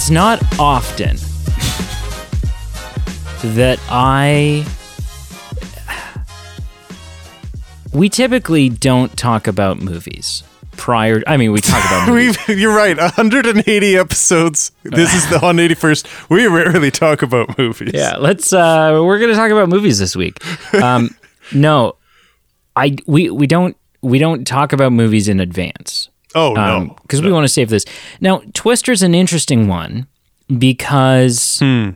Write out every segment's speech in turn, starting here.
it's not often that I. We typically don't talk about movies prior. I mean, we talk about movies. you're right. 180 episodes. This is the 181st. We rarely talk about movies. Yeah, let's. Uh, we're gonna talk about movies this week. Um, no, I we we don't we don't talk about movies in advance. Oh no, because we want to save this. Now, Twister's an interesting one because Hmm.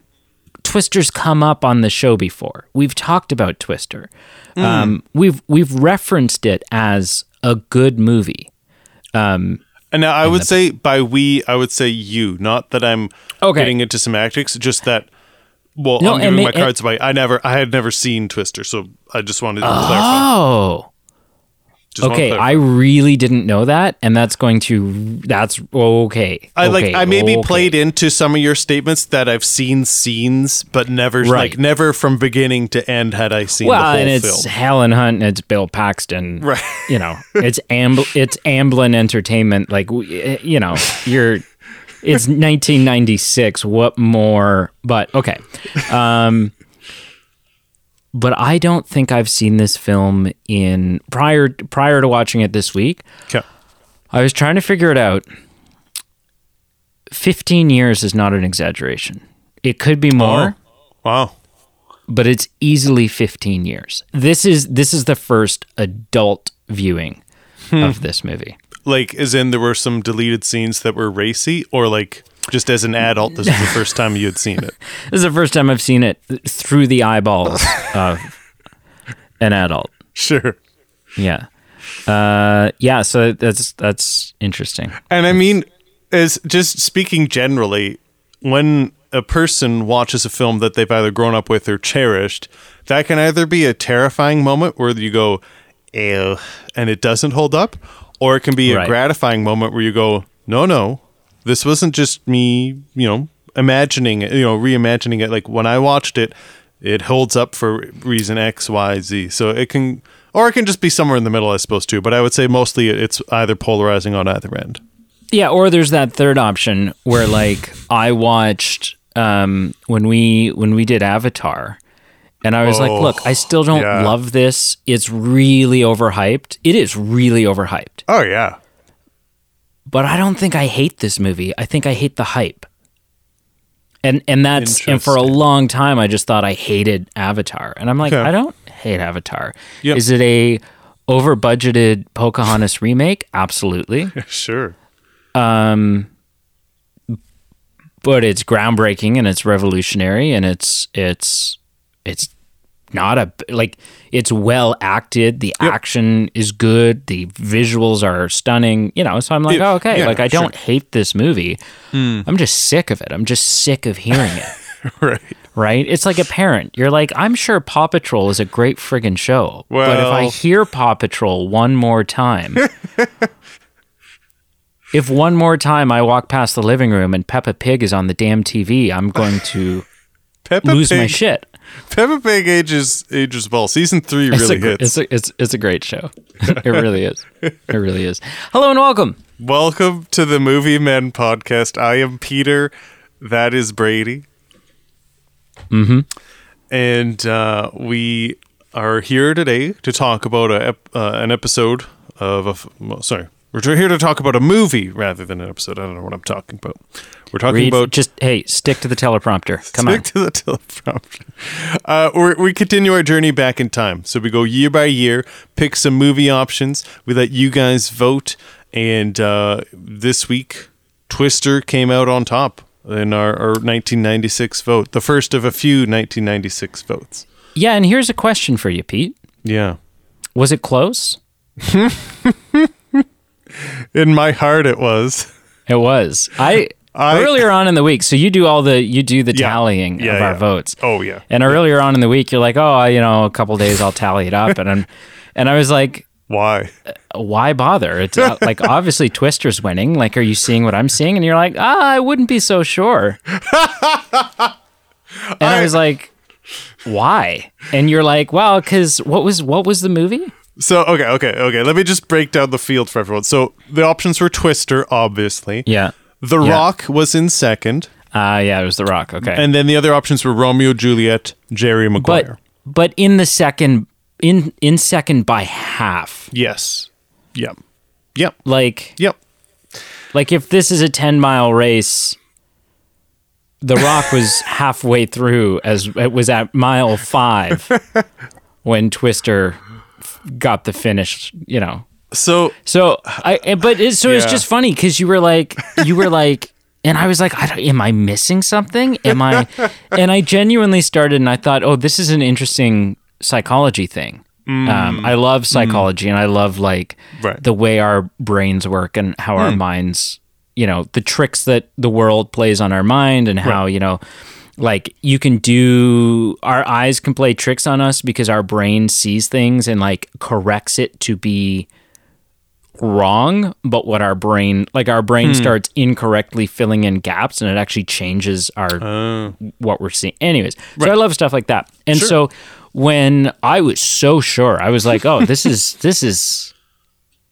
Twister's come up on the show before. We've talked about Twister. Hmm. Um, we've we've referenced it as a good movie. And now I would say by we, I would say you. Not that I'm Okay. getting into semantics, just that. Well, No, I'm giving ma- my cards away. I never, I had never seen Twister, so I just wanted to clarify. Oh, Just okay. I really didn't know that, and that's going to that's okay. I like okay, I maybe okay. played into some of your statements that I've seen scenes, but never Right. like never from beginning to end had I seen Well, the whole and it's film. Helen Hunt and it's Bill Paxton. Right. You know, it's Amb- it's Amblin Entertainment. Like, we- you know, you're. It's 1996. What more? But okay. Um, but I don't think I've seen this film in prior prior to watching it this week. Okay. I was trying to figure it out. 15 years is not an exaggeration. It could be more oh. Wow. but it's easily 15 years. This is this is the first adult viewing hmm. of this movie. Like, as in there were some deleted scenes that were racy, or like just as an adult, this was the first time you had seen it. This is the first time I've seen it through the eyeballs of an adult. Sure. Yeah. Uh, yeah, so that's that's interesting. And I mean, as just speaking generally, when a person watches a film that they've either grown up with or cherished, that can either be a terrifying moment where you go, ew, and it doesn't hold up, or it can be a Right. gratifying moment where you go, no, no, this wasn't just me, you know, imagining it, you know, reimagining it. Like when I watched it, it holds up for reason X, Y, Z. So it can, or it can just be somewhere in the middle, I suppose, too. But I would say mostly it's either polarizing on either end. Yeah, or there's that third option where like I watched um, when we when we did Avatar, and I was like, Oh, look, I still don't yeah. love this. It's really overhyped. It is really overhyped. Oh yeah. But I don't think I hate this movie. I think I hate the hype. And and that's and for a long time I just thought I hated Avatar. And I'm like, Okay. I don't hate Avatar. Yep. Is it a over budgeted Pocahontas remake? Absolutely. Sure. Um But it's groundbreaking and it's revolutionary and it's it's it's not a like it's well acted. The action is good. The visuals are stunning. You know, so I'm like, Yeah, oh, okay. yeah, like I sure. don't hate this movie. Hmm. I'm just sick of it. I'm just sick of hearing it. Right. right? It's like a parent. You're like, I'm sure Paw Patrol is a great friggin' show. Well... but if I hear Paw Patrol one more time, if one more time I walk past the living room and Peppa Pig is on the damn TV, I'm going to Peppa lose Pig. my shit. Peppa Pig ages ages well. Season three It's really a, hits. it's, a, it's, it's a great show. it really is. It really is. Hello and welcome. Welcome to the Movie Men podcast. I am Peter. That is Brady. Mm-hmm. And uh, we are here today to talk about a, uh, an episode of a, Well, sorry, we're here to talk about a movie rather than an episode. I don't know what I'm talking about. We're talking Read, about just, hey, stick to the teleprompter. Come on. Stick to the teleprompter. Uh, we're, we continue our journey back in time. So we go year by year, pick some movie options. We let you guys vote. And uh, this week, Twister came out on top in our, our 1996 vote, the first of a few 1996 votes. Yeah, and here's a question for you, Pete. Yeah. Was it close? In my heart, it was. It was. I, I- earlier on in the week. So you do all the you do the Yeah. tallying Yeah, of our yeah. votes. Oh, yeah. And earlier on in the week, you're like, oh, you know, a couple days I'll tally it up, and I'm, and I was like, Why? why bother? It's uh, like obviously Twister's winning. Like, are you seeing what I'm seeing? And you're like, ah, I wouldn't be so sure. and I, was like, why? And you're like, well, because what was what was the movie? So, okay, okay, okay. Let me just break down the field for everyone. So the options were Twister, obviously. Yeah. The Yeah. Rock was in second, Ah, yeah, it was The Rock. Okay. and then the other options were Romeo, Juliet, Jerry Maguire. but but in the second in in second by half. yes. Yep. Yep. Like Yep. like if this is a 10 mile race The Rock was halfway through as it was at mile 5 when Twister f- got the finish, you know. So So I but it, so it's just funny cuz you were like you were like and I was like, I don't, am I missing something? Am I? and I genuinely started, and I thought, oh, this is an interesting psychology thing. Um, mm. I love mm. psychology, and I love like Right. the way our brains work and how our mm. minds, you know, the tricks that the world plays on our mind, and how you know, like you can do our eyes can play tricks on us because our brain sees things and like corrects it to be wrong, but what our brain like our brain hmm. starts incorrectly filling in gaps and it actually changes our oh. what we're seeing. Anyways, so I love stuff like that. And so when I was so sure, I was like, "Oh, this is this is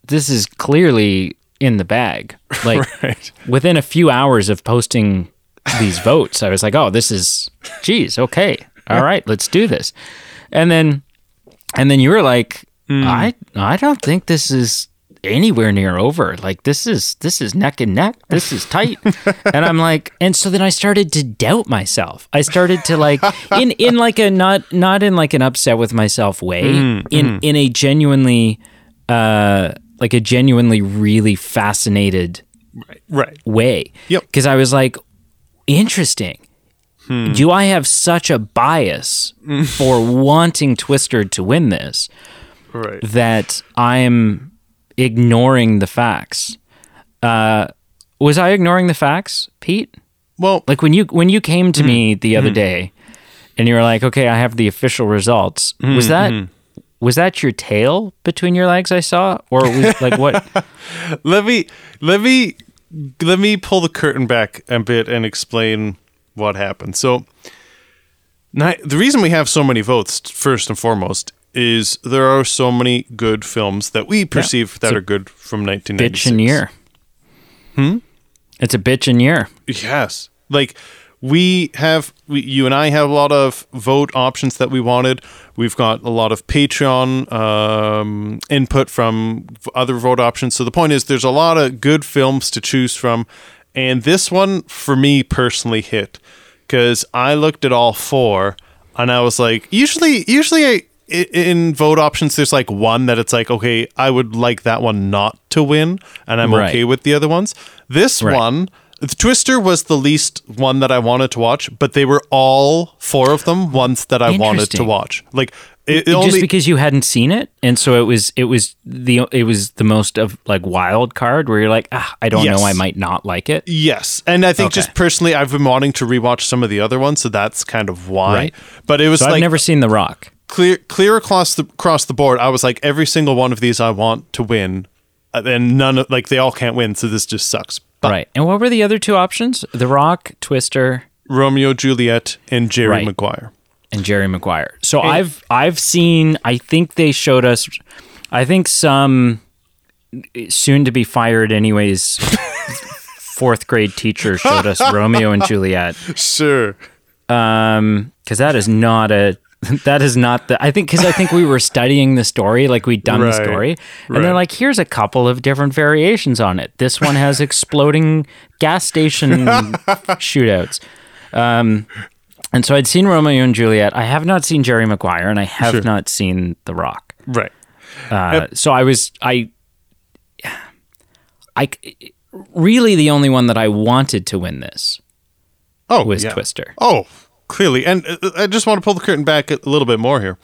this is clearly in the bag." Like right. within a few hours of posting these votes, I was like, "Oh, this is geez, okay. All right, let's do this." And then and then you were like, hmm. "I I don't think this is anywhere near over. Like this is this is neck and neck. This is tight." and I'm like, and so then I started to doubt myself. I started to like in in like a not not in like an upset with myself way, mm, in mm. in a genuinely uh like a genuinely really fascinated Right. way. Yep. Because I was like, interesting. Hmm. Do I have such a bias mm. for wanting Twister to win this Right. that I'm ignoring the facts? Uh, was I ignoring the facts, Pete? Well, Like when you when you came to hmm. me the other hmm. day, and you were like, "Okay, I have the official results." Hmm, was that was that your tail between your legs I saw, or was like what? let me let me let me pull the curtain back a bit and explain what happened. So, the reason we have so many votes, first and foremost, is there are so many good films that we perceive that are good from bitch 1996. and year. Hmm. It's a bitch and year. Yes. Like we have we, you and I have a lot of vote options that we wanted. We've got a lot of Patreon um, input from other vote options. So the point is there's a lot of good films to choose from and this one for me personally hit cuz I looked at all four and I was like usually usually i- in vote options there's like one that it's like okay I would like that one not to win and I'm Right. okay with the other ones. This Right. one the Twister was the least one that I wanted to watch, but they were all four of them ones that I wanted to watch. Like it, it just because you hadn't seen it, and so it was it was the it was the most of like wild card where you're like, ah, I don't Yes. know, I might not like it. yes, and I think Okay. just personally, I've been wanting to rewatch some of the other ones, so that's kind of why. Right. But it was So like I've never seen The Rock. Clear clear across the across the board. I was like every single one of these I want to win, uh, and none of like they all can't win, so this just sucks. But right. And what were the other two options? The Rock, Twister, Romeo Juliet and Jerry Right. Maguire. and Jerry Maguire. So I've I've seen. I think they showed us. I think some soon to be fired, anyways. fourth grade teacher showed us Romeo and Juliet. Sure. Um, because that is not a. That is not the. I think because I think we were studying the story, like we'd done the Right. story, and Right. they're like, "Here's a couple of different variations on it. This one has exploding gas station shootouts." Um, and so I'd seen Romeo and Juliet. I have not seen Jerry Maguire, and I have Sure. not seen The Rock. Right. Uh, so I was I, I really the only one that I wanted to win this Oh, was yeah. Twister. Oh, clearly. And uh, I just want to pull the curtain back a little bit more here.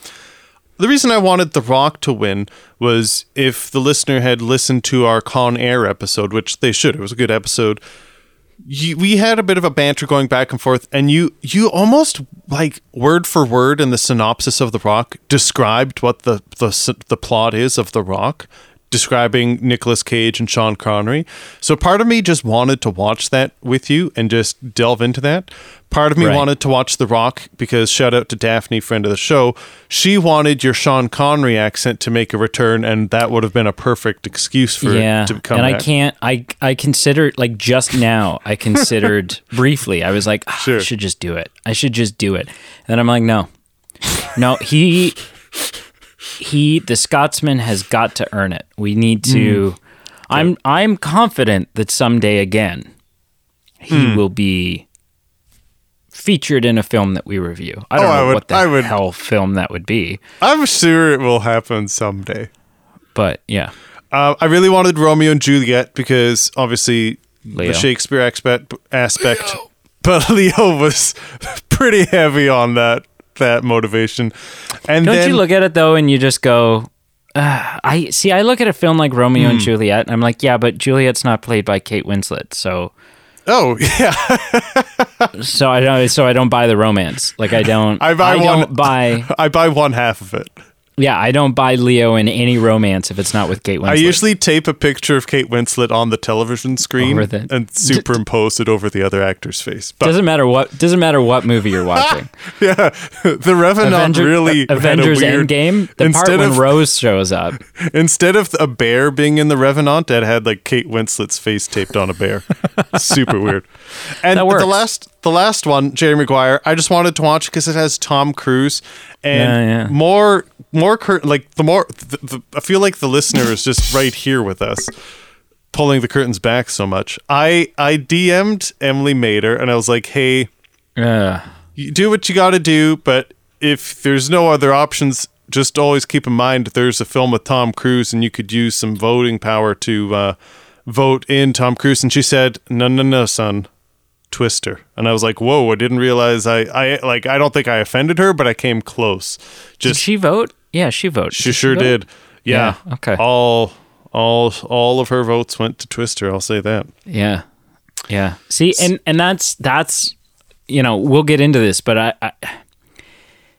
The reason I wanted The Rock to win was if the listener had listened to our Con Air episode, which they should. It was a good episode. You, we had a bit of a banter going back and forth, and you you almost like word for word in the synopsis of The Rock described what the the the plot is of The Rock describing Nicolas Cage and Sean Connery. So part of me just wanted to watch that with you and just delve into that. Part of me Right. wanted to watch The Rock because shout out to Daphne, friend of the show. She wanted your Sean Connery accent to make a return, and that would have been a perfect excuse for yeah, it to come and I can't. I I considered like just now. I considered briefly. I was like, "Ah, Sure. I should just do it. I should just do it. And then I'm like, no, no. He he. The Scotsman has got to earn it. We need to. Hmm. I'm I'm confident that someday again he Hmm. will be featured in a film that we review. I don't Oh, I know would- what the I would- hell film that would be, I'm sure it will happen someday. but yeah. Uh, I really wanted Romeo and Juliet because obviously Leo. the Shakespeare aspect, aspect but Leo was pretty heavy on that that motivation. And Don't then you look at it though, and you just go, uh, "I see." I look at a film like Romeo Hmm. and Juliet, and I'm like, "Yeah, but Juliet's not played by Kate Winslet, so oh yeah, so I don't so I don't buy the romance. Like I don't I buy don't one- buy I buy one half of it. Yeah I don't buy Leo in any romance if it's not with Kate Winslet. I usually tape a picture of Kate Winslet on the television screen the- and superimpose it over the other actor's face. But doesn't matter what doesn't matter what movie you're watching. yeah, the Revenant Avenger- really a Avengers weird- Endgame. The part when of- Rose shows up. Instead of a bear being in the Revenant, it had like Kate Winslet's face taped on a bear. Super weird. And the last, the last one, Jerry Maguire, I just wanted to watch because it has Tom Cruise and Yeah, yeah. more, more cur- like the more. The, the, I feel like the listener is just right here with us, pulling the curtains back so much. I I DM'd Emily Mater and I was like, hey Uh, you do what you got to do, but if there's no other options, just always keep in mind there's a film with Tom Cruise and you could use some voting power to uh, vote in Tom Cruise. And she said, no, no, no, son. Twister. And I was like, whoa, I didn't realize I, I like, I don't think I offended her, but I came close. did she vote? Yeah, she voted. she sure did. Yeah. Yeah, okay. All, all, all of her votes went to Twister. I'll say that. Yeah, yeah. See, and and that's that's you know we'll get into this, but I, I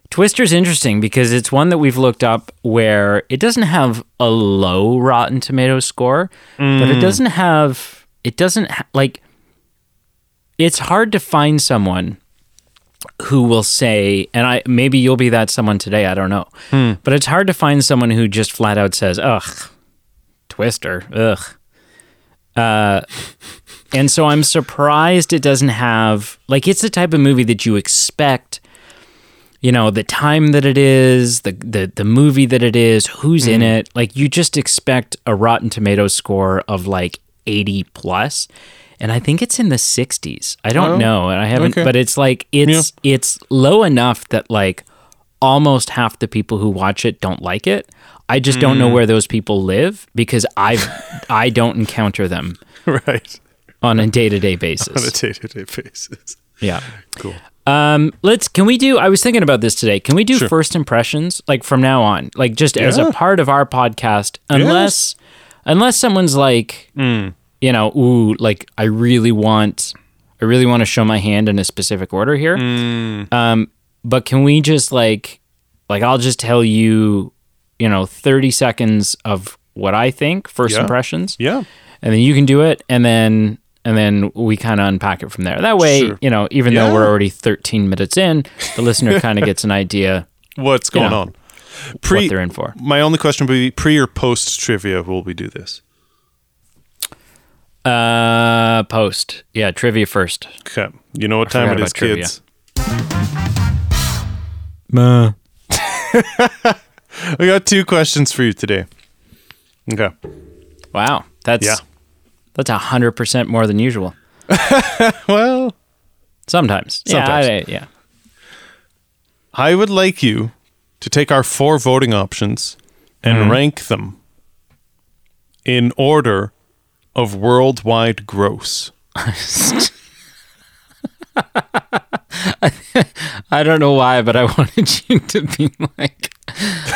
Twister's interesting because it's one that we've looked up where it doesn't have a low Rotten Tomatoes score, but it mm. doesn't have it doesn't ha- like it's hard to find someone who will say and I maybe you'll be that someone today, I don't know. But it's hard to find someone who just flat out says, "Ugh, Twister, ugh." Uh, and so I'm surprised it doesn't have like it's the type of movie that you expect. You know the time that it is, the the the movie that it is, who's in it. Like you just expect a Rotten Tomatoes score of like 80 plus, and I think it's in the 60s. I don't Oh, know, and I haven't, okay. but it's like it's it's low enough that like almost half the people who watch it don't like it. I just don't Mm. know where those people live because I I don't encounter them right. on a day to day basis. On a day to day basis. Yeah. Cool. Um, let's. Can we do? I was thinking about this today. Can we do Sure. first impressions like from now on, like just as a part of our podcast, unless unless someone's like, Hmm. You know, ooh, like I really want, I really want to show my hand in a specific order here. Hmm. Um, but can we just like, like I'll just tell you, you know, thirty seconds of what I think first Yeah. impressions Yeah. and then you can do it and then and then we kind of unpack it from there that way Sure. you know even Yeah. though we're already 13 minutes in the listener kind of gets an idea What's going know, on? Pre, what they're in for My only question would be pre or post trivia will we do this? Uh post yeah trivia first Okay. You know what I time forgot it is, about trivia. kids? I got two questions for you today. Okay. wow that's Yeah. that's a hundred percent more than usual Well, sometimes, Sometimes. yeah, I- yeah. I would like you to take our four voting options and Mm-hmm. rank them in order of worldwide gross. I don't know why, but I wanted you to be like,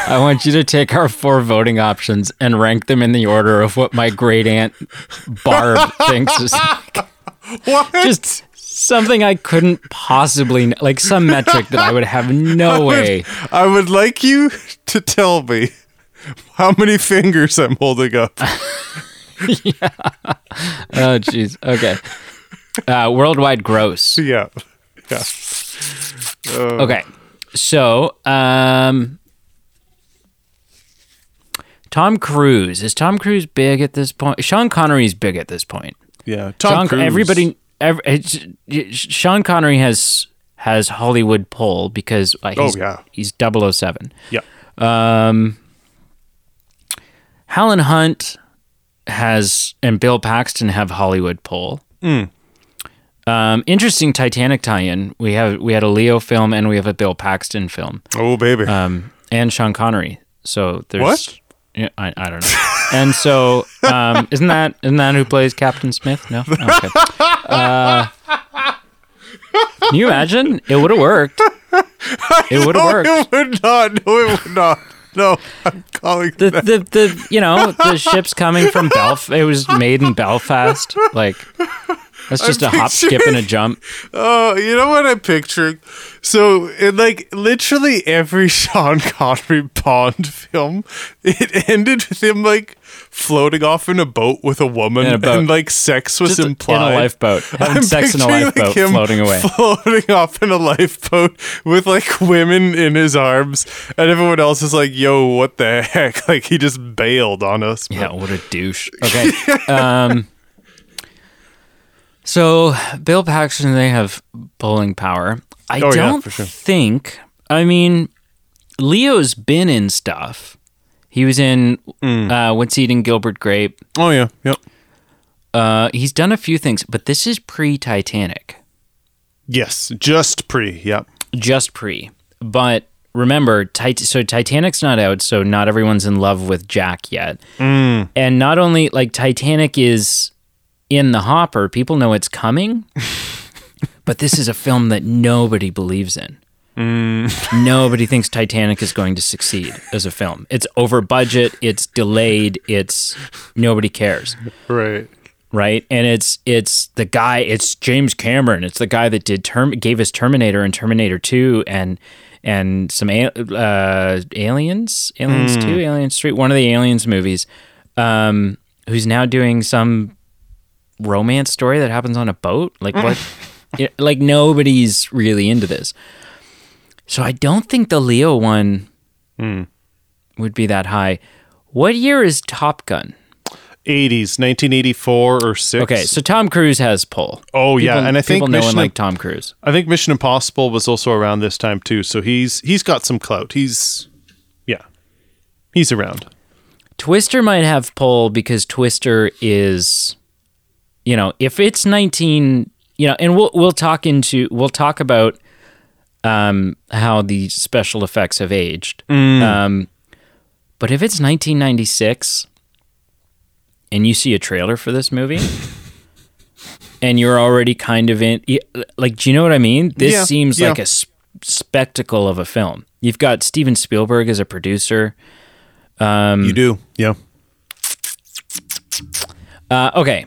I want you to take our four voting options and rank them in the order of what my great aunt Barb thinks is What? just something I couldn't possibly like some metric that I would have no way. I would like you to tell me How many fingers I'm holding up? Oh, jeez. Okay. Uh, worldwide gross. yeah. Yeah. Okay. So, um, Tom Cruise is Tom Cruise big at this point? Sean Connery's big at this point. Yeah. Tom Sean, Cruise. everybody, every, it's, it's- Sean Connery has has Hollywood pull because uh, he's, yeah. he's 007. Yeah. Um, Helen Hunt has and Bill Paxton have Hollywood pull. Hmm. Um, interesting Titanic tie-in. We have we had a Leo film and we have a Bill Paxton film, Oh baby. um, and Sean Connery. So there's What? Yeah, I, I don't know. and so um, isn't that isn't that who plays Captain Smith? No. Okay. Uh, can you imagine? It would have worked. It would have worked. it would not. No, it would not. No, I'm calling the, the the you know the ship's coming from Belfast. It was made in Belfast. Like that's just a hop, skip, and a jump. Oh, you know what I'm picturing? So, in like literally every Sean Connery Bond film, it ended with him like floating off in a boat with a woman, a boat. and like sex was Just in a lifeboat, having I'm sex in a lifeboat, like, him floating away. floating off in a lifeboat with like women in his arms, and everyone else is like, "Yo, what the heck?" Like he just bailed on us. but- Yeah, what a douche. Okay. um, so Bill Paxton, they have bowling power. I Oh, don't for sure. think. I mean, Leo's been in stuff. He was in Mm. uh, What's Eating Gilbert Grape. Oh yeah, yep. Uh, he's done a few things, but this is pre Titanic. Yes, just pre. Yep. just pre. But remember, tit- so Titanic's not out, so not everyone's in love with Jack yet. Mm. And not only like Titanic is in the hopper, people know it's coming, but this is a film that nobody believes in. Mm. Nobody thinks Titanic is going to succeed as a film. It's over budget, it's delayed, it's nobody cares Right. right? And it's it's the guy, it's James Cameron. It's the guy that did term gave us Terminator and Terminator Two and and some uh, aliens, aliens Two, Aliens Three, one of the Aliens movies. Um, who's now doing some romance story that happens on a boat? Like what? It- like nobody's really into this. So I don't think the Leo one hmm. would be that high. What year is Top Gun? 80s, 1984 or 6. Okay, so Tom Cruise has pull. Oh yeah, and I think people know him Mission, like Tom Cruise. I think Mission Impossible was also around this time too. So he's he's got some clout. He's yeah. He's around. Twister might have pull because Twister is, you know, if it's nineteen, you know, and we'll we'll talk into we'll talk about um, how the special effects have aged. Um, but if it's 1996 and you see a trailer for this movie. And you're already kind of in, like, do you know what I mean? This Yeah, seems yeah. like a s- spectacle of a film. You've got Steven Spielberg as a producer. Um, you do. Yeah. Uh, okay.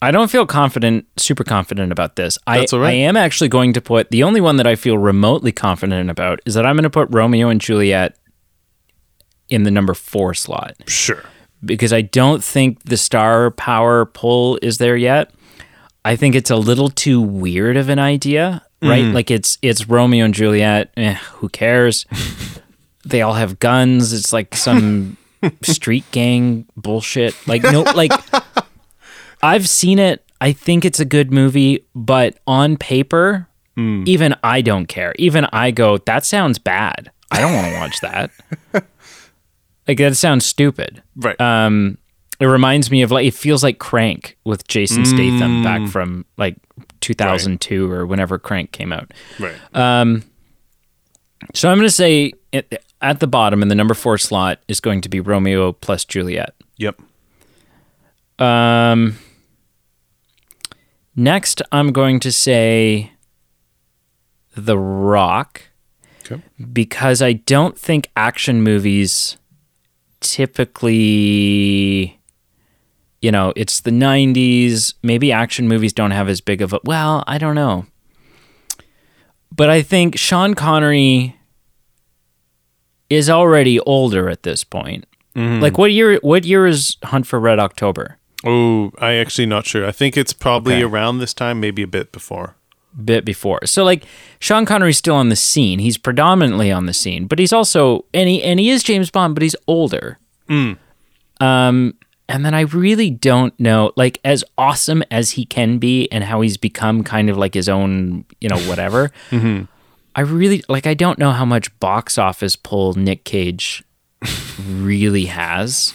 I don't feel confident, super confident about this. I, That's all right. I am actually going to put the only one that I feel remotely confident about is that I'm going to put Romeo and Juliet in the number four slot Sure. because I don't think the star power pull is there yet. I think it's a little too weird of an idea, right? Like it's it's Romeo and Juliet. Eh, who cares? they all have guns. It's like some street gang bullshit. Like no, like I've seen it. I think it's a good movie, but on paper, even I don't care. Even I go, that sounds bad. I don't want to watch that. like that sounds stupid. Right. Um, it reminds me of like it feels like Crank with Jason Statham back from like 2002 or whenever Crank came out. right. So I'm going to say it, at the bottom in the number four slot is going to be Romeo plus Juliet. yep. Um, next, I'm going to say The Rock Okay. because I don't think action movies typically, you know, it's the 90s. Maybe action movies don't have as big of a, well, I don't know. But I think Sean Connery is already older at this point. Mm-hmm. Like what year? What year is Hunt for Red October? Oh, I actually not sure. I think it's probably Okay. around this time, maybe a bit before. bit before. So like Sean Connery's still on the scene. He's predominantly on the scene, but he's also and he and he is James Bond, but he's older. Um and then I really don't know like as awesome as he can be and how he's become kind of like his own, you know, whatever. I really like I don't know how much box office pull Nick Cage really has.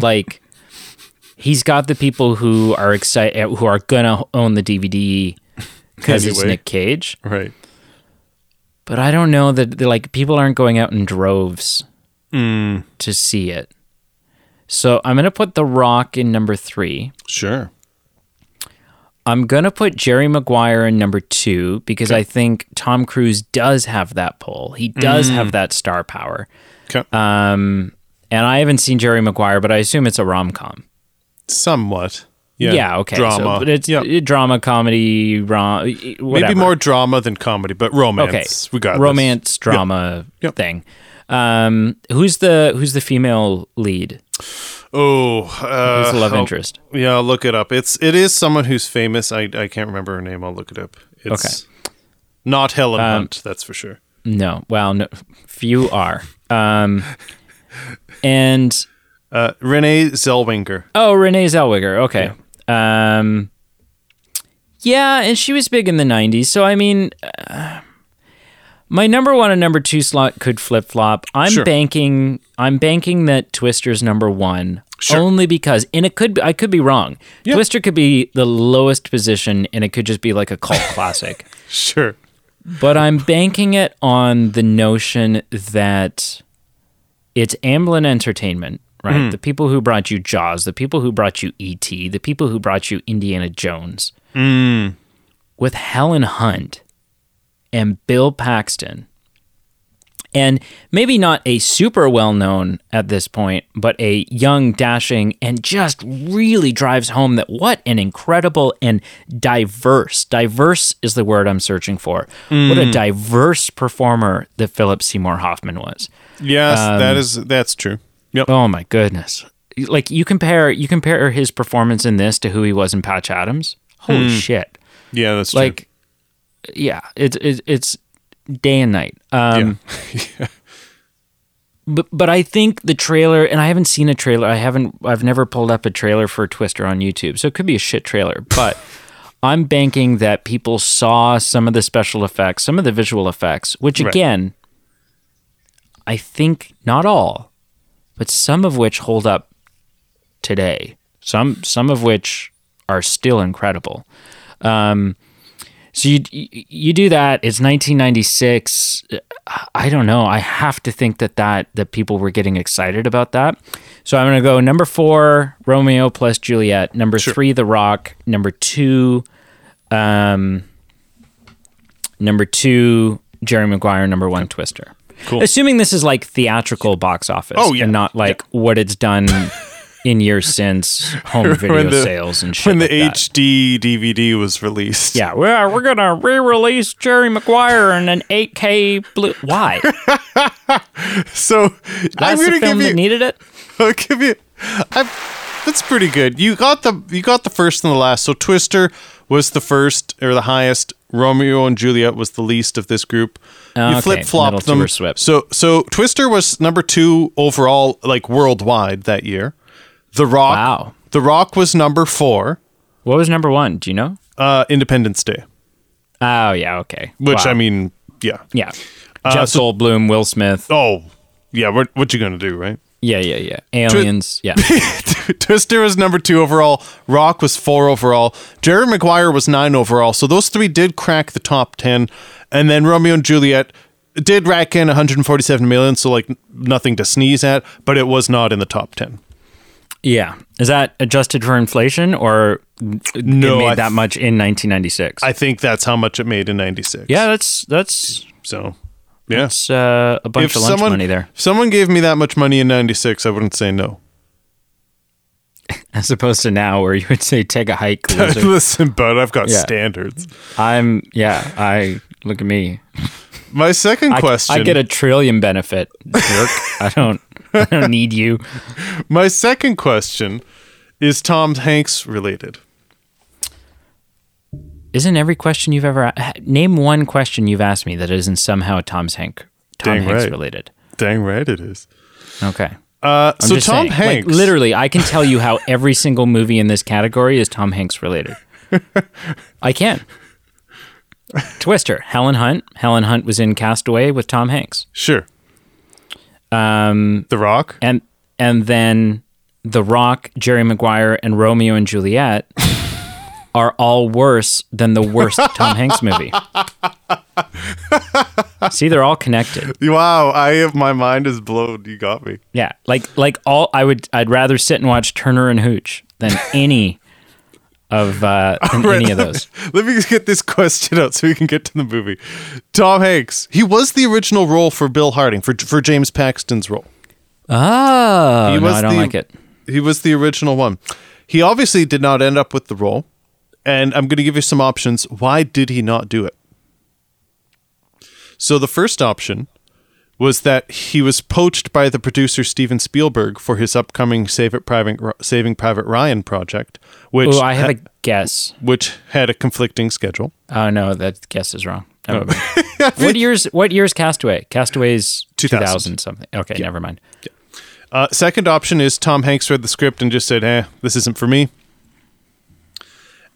Like he's got the people who are excited who are gonna own the DVD because it's Anyway. Nick Cage. Right. But I don't know that like people aren't going out in droves Mm, to see it. So I'm gonna put The Rock in number three. sure. I'm gonna put Jerry Maguire in number two because I think Tom Cruise does have that pull. He does have that star power. Okay. Um, and I haven't seen Jerry Maguire, but I assume it's a rom com. Somewhat. Yeah, Yeah. okay. Drama. So, but it's Yeah. uh, drama, comedy, rom- whatever. Maybe more drama than comedy, but romance. okay. We got romance drama Yep. thing. Um, who's the who's the female lead? Oh, uh, Who's the love oh, interest? Yeah, I'll look it up. It's it is someone who's famous. I I can't remember her name. I'll look it up. It's not Helen Um, Hunt, that's for sure. No, well, no, few are. Um, and Uh, Renee Zellweger. oh, Renee Zellweger. Okay. Um, yeah, and she was big in the '90s. So I mean, uh, my number one and number two slot could flip flop. I'm Sure. banking. I'm banking that Twister's number one. Sure. Only because, and it could, be, I could be wrong. Yeah. Twister could be the lowest position, and it could just be like a cult classic. Sure. but I'm banking it on the notion that it's Amblin Entertainment, right? Hmm. The people who brought you Jaws, the people who brought you E.T., the people who brought you Indiana Jones, hmm. with Helen Hunt and Bill Paxton. And maybe not a super well known at this point, but a young, dashing, and just really drives home that what an incredible and diverse, diverse is the word I'm searching for. What a hmm. diverse performer that Philip Seymour Hoffman was. Yes, Um, that is that's true. Yep. Oh my goodness. Like you compare you compare his performance in this to who he was in Patch Adams. Holy shit. Yeah, that's true. Like yeah, it's it's it's day and night. Um but but I think the trailer, and I haven't seen a trailer. I haven't. I've never pulled up a trailer for Twister on YouTube, so it could be a shit trailer. But I'm banking that people saw some of the special effects, some of the visual effects, which Right. again, I think not all, but some of which hold up today. Some some of which are still incredible. Um, so you you do that. It's 1996. I don't know. I have to think that that that people were getting excited about that. So I'm going to go number four, Romeo plus Juliet. Number three, The Rock. Number two, um, number two, Jerry Maguire. Number one, Twister. Cool. Assuming this is like theatrical box office. Oh, yeah. and not like what it's done in years since home video the- sales and shit. when the like. HD DVD was released. Yeah, well, uh, we're gonna re-release Jerry Maguire in an 8K blue. Why? So I'm That's gonna the film give that you. needed it. I'll give you. I, that's pretty good. You got the you got the first and the last. So Twister was the first or the highest. Romeo and Juliet was the least of this group. Oh, you okay. flip flopped them. So so Twister was number two overall, like worldwide that year. The Rock. Wow. The Rock was number four. What was number one? Do you know? Uh, Independence Day, Oh yeah, okay. which Wow. I mean, yeah. yeah, Jeff so- Goldblum, Will Smith. Oh, yeah. What what you gonna do, right? Yeah, yeah, yeah. Aliens. Yeah. Twister was number two overall. Rock was four overall. Jerry Maguire was nine overall. So those three did crack the top ten, and then Romeo and Juliet did rack in 147 million. So like nothing to sneeze at, but it was not in the top ten. yeah. Is that adjusted for inflation or No, made I that much in 1996? I think that's how much it made in '96. yeah, that's that's So yeah, that's uh, a bunch if of lunch someone money there, if someone gave me that much money in '96, I wouldn't say no. as opposed to now where you would say take a hike. Listen, bud, I've got Yeah. standards. I'm yeah. I look at me. My second I, question. I get a trillion benefit, jerk. I don't. I don't need you. my second question is Tom Hanks related. Isn't every question you've ever name one question you've asked me that isn't somehow Tom's Hank Tom Dang Hanks right. related? Dang right it is. Okay. Uh, so Tom saying, Hanks, like literally, I can tell you how every single movie in this category is Tom Hanks related. I can. Twister, Helen Hunt. Helen Hunt was in Castaway with Tom Hanks. sure. Um, The Rock. and and then The Rock, Jerry Maguire, and Romeo and Juliet are all worse than the worst Tom Hanks movie. See, they're all connected. Wow, I have my mind is blown. You got me. Yeah, like like all I would I'd rather sit and watch Turner and Hooch than any of uh than Right. any of those. Let me get this question out so we can get to the movie. Tom Hanks. He was the original role for Bill Harding for for James Paxton's role. Oh, He no, I don't the- like it. He was the original one. He obviously did not end up with the role, and I'm going to give you some options. Why did he not do it? So the first option was that he was poached by the producer Steven Spielberg for his upcoming Save It Private Saving Private Ryan project, which Oh, I have ha- a guess. which had a conflicting schedule. Oh no, that guess is wrong. Mind. what years? What years? Castaway. Castaway's 2000. 2000 something. Okay, never mind. Uh, second option is Tom Hanks read the script and just said, "Eh, this isn't for me."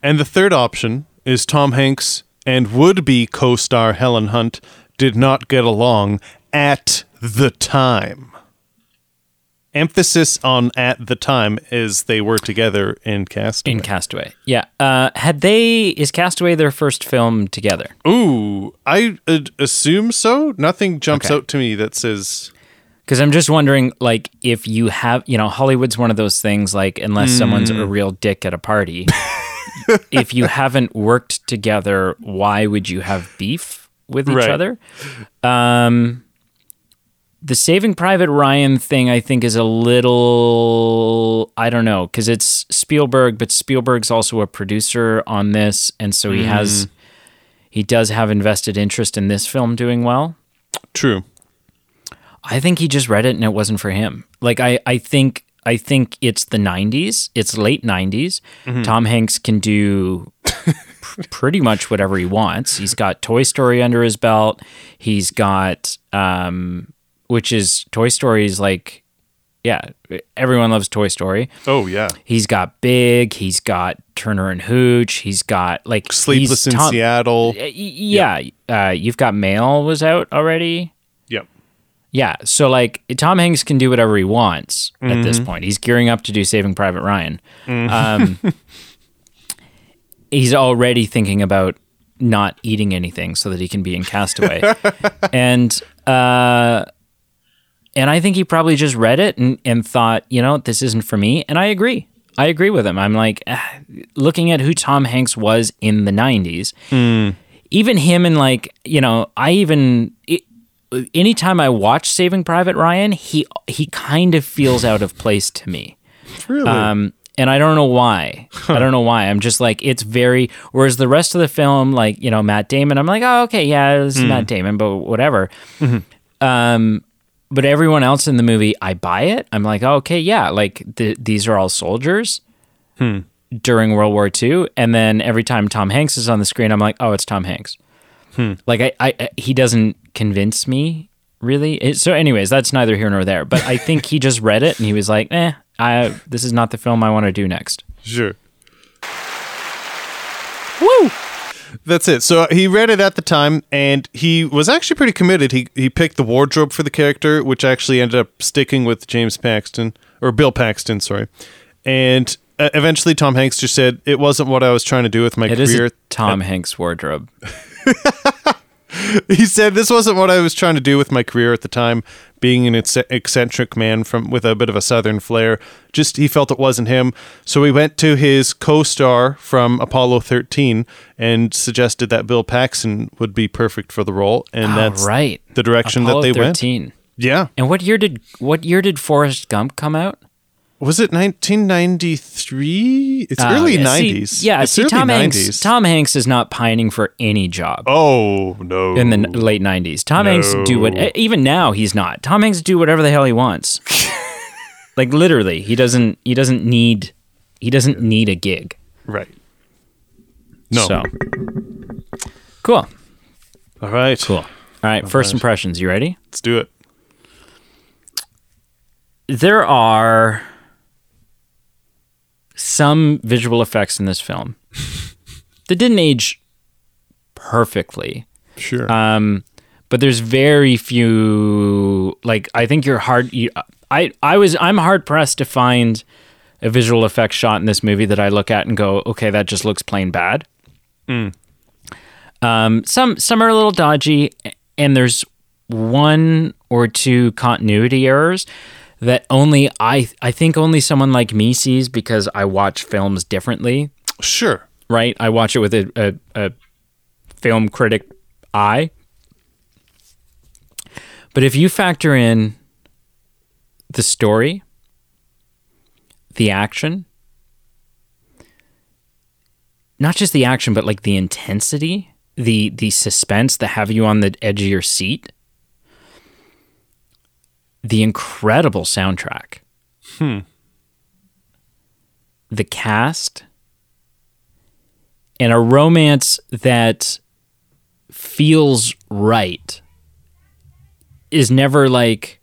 And the third option is Tom Hanks and would-be co-star Helen Hunt did not get along at the time. Emphasis on at the time as they were together in Castaway. In Castaway. Yeah. Uh, had they? Is Castaway their first film together? Ooh, I uh, assume so. Nothing jumps Okay. out to me that says Because I'm just wondering, like, if you have, you know, Hollywood's one of those things, like, unless someone's a real dick at a party, if you haven't worked together, why would you have beef with each Right. other? Um, the Saving Private Ryan thing, I think, is a little, I don't know, because it's Spielberg, but Spielberg's also a producer on this, and so he has, he does have invested interest in this film doing well. true. I think he just read it and it wasn't for him. Like I, I think I think it's the 90s. It's late 90s. Tom Hanks can do pretty much whatever he wants. He's got Toy Story under his belt. He's got um which is Toy Story is like yeah, everyone loves Toy Story. Oh yeah. He's got Big, he's got Turner and Hooch, he's got like Sleepless in Tom- Seattle. Yeah, uh, you've got Mail was out already. Yeah. So like Tom Hanks can do whatever he wants at this point. He's gearing up to do Saving Private Ryan. Um, he's already thinking about not eating anything so that he can be in Castaway. and uh, and I think he probably just read it and, and thought, you know, this isn't for me. And I agree. I agree with him. I'm like, ah, looking at who Tom Hanks was in the 90s, even him and like, you know, I even. It, anytime I watch Saving Private Ryan, he he kind of feels out of place to me. Really? Um, and I don't know why. I don't know why. I'm just like it's very. Whereas the rest of the film, like you know Matt Damon, I'm like, oh okay, yeah, this is Matt Damon, but whatever. Um, but everyone else in the movie, I buy it. I'm like, oh, okay, yeah, like th- these are all soldiers during World War II. And then every time Tom Hanks is on the screen, I'm like, oh, it's Tom Hanks. Like I, I, I- he doesn't convince me really. It, so, anyways, that's neither here nor there. But I think he just read it and he was like, eh, I, this is not the film I want to do next. Sure. Woo! That's it. So he read it at the time, and he was actually pretty committed. He he picked the wardrobe for the character, which actually ended up sticking with James Paxton or Bill Paxton, sorry. And uh, eventually, Tom Hanks just said it wasn't what I was trying to do with my It career. Tom Hanks wardrobe. he said this wasn't what I was trying to do with my career at the time, being an ecc- eccentric man from with a bit of a southern flair. Just he felt it wasn't him, so he went to his co-star from Apollo 13 and suggested that Bill Paxton would be perfect for the role, and Oh, that's right. the direction Apollo that they went. Yeah, And what year did what year did Forrest Gump come out? Was it 1993? It's Uh, early yeah, 90s. See, yeah, It's see, early Tom 90s. Hanks. Tom Hanks is not pining for any job Oh no! in the late '90s. Tom Hanks do what even now he's not. Tom Hanks do whatever the hell he wants. like literally, he doesn't. He doesn't need. He doesn't need a gig. right. No. So cool. All right. Cool. All right. First impressions. You ready? Let's do it. There are some visual effects in this film that didn't age perfectly. Sure. Um, but there's very few. Like I think you're hard. You, I I was I'm hard pressed to find a visual effects shot in this movie that I look at and go, okay, that just looks plain bad. Um, some some are a little dodgy, and there's one or two continuity errors that only I I think only someone like me sees because I watch films differently sure. right? I watch it with a, a, a film critic eye. But if you factor in the story, the action, not just the action, but like the intensity, the the suspense that have you on the edge of your seat, the incredible soundtrack, the cast, and a romance that feels right is never like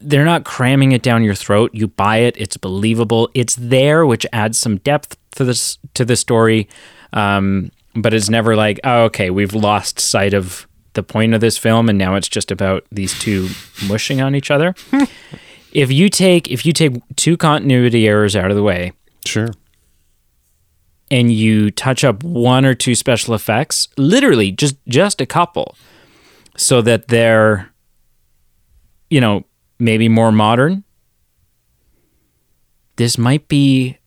they're not cramming it down your throat. You buy it. It's believable. It's there which adds some depth to this to the story. Um, but it's never like oh okay we've lost sight of the point of this film and now it's just about these two mushing on each other if you take if you take two continuity errors out of the way Sure. and you touch up one or two special effects, literally just just a couple, so that they're, you know, maybe more modern. This might be,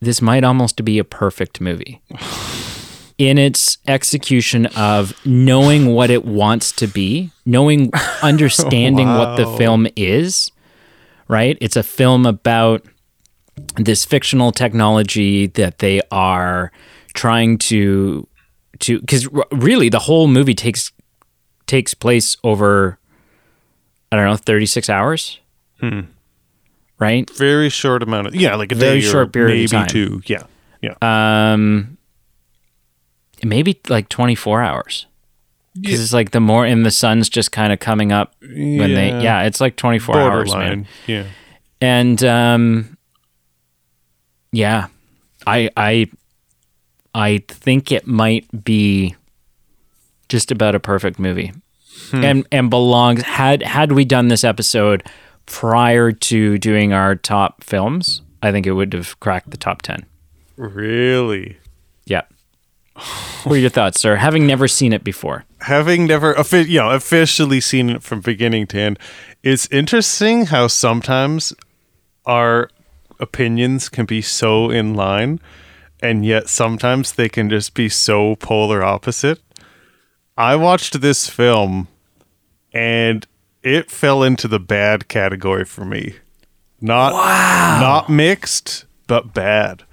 this might almost be a perfect movie. In its execution of knowing what it wants to be, knowing, understanding what the film is, right? It's a film about this fictional technology that they are trying to to because really the whole movie takes takes place over I don't know thirty six hours, right? Very short amount of yeah, like a Very day or short period of maybe time. two. Yeah. Yeah. Um, maybe like twenty four hours because it's like the more and the sun's just kind of coming up when they yeah. it's like twenty four hours, man. Yeah. and um yeah i i i think it might be just about a perfect movie. And and belongs had had we done this episode prior to doing our top films i think it would have cracked the top 10 Really. yeah what are your thoughts sir? Having never seen it before. Having never you know officially seen it from beginning to end. It's interesting how sometimes our opinions can be so in line and yet sometimes they can just be so polar opposite. I watched this film and it fell into the bad category for me. Not not mixed but bad.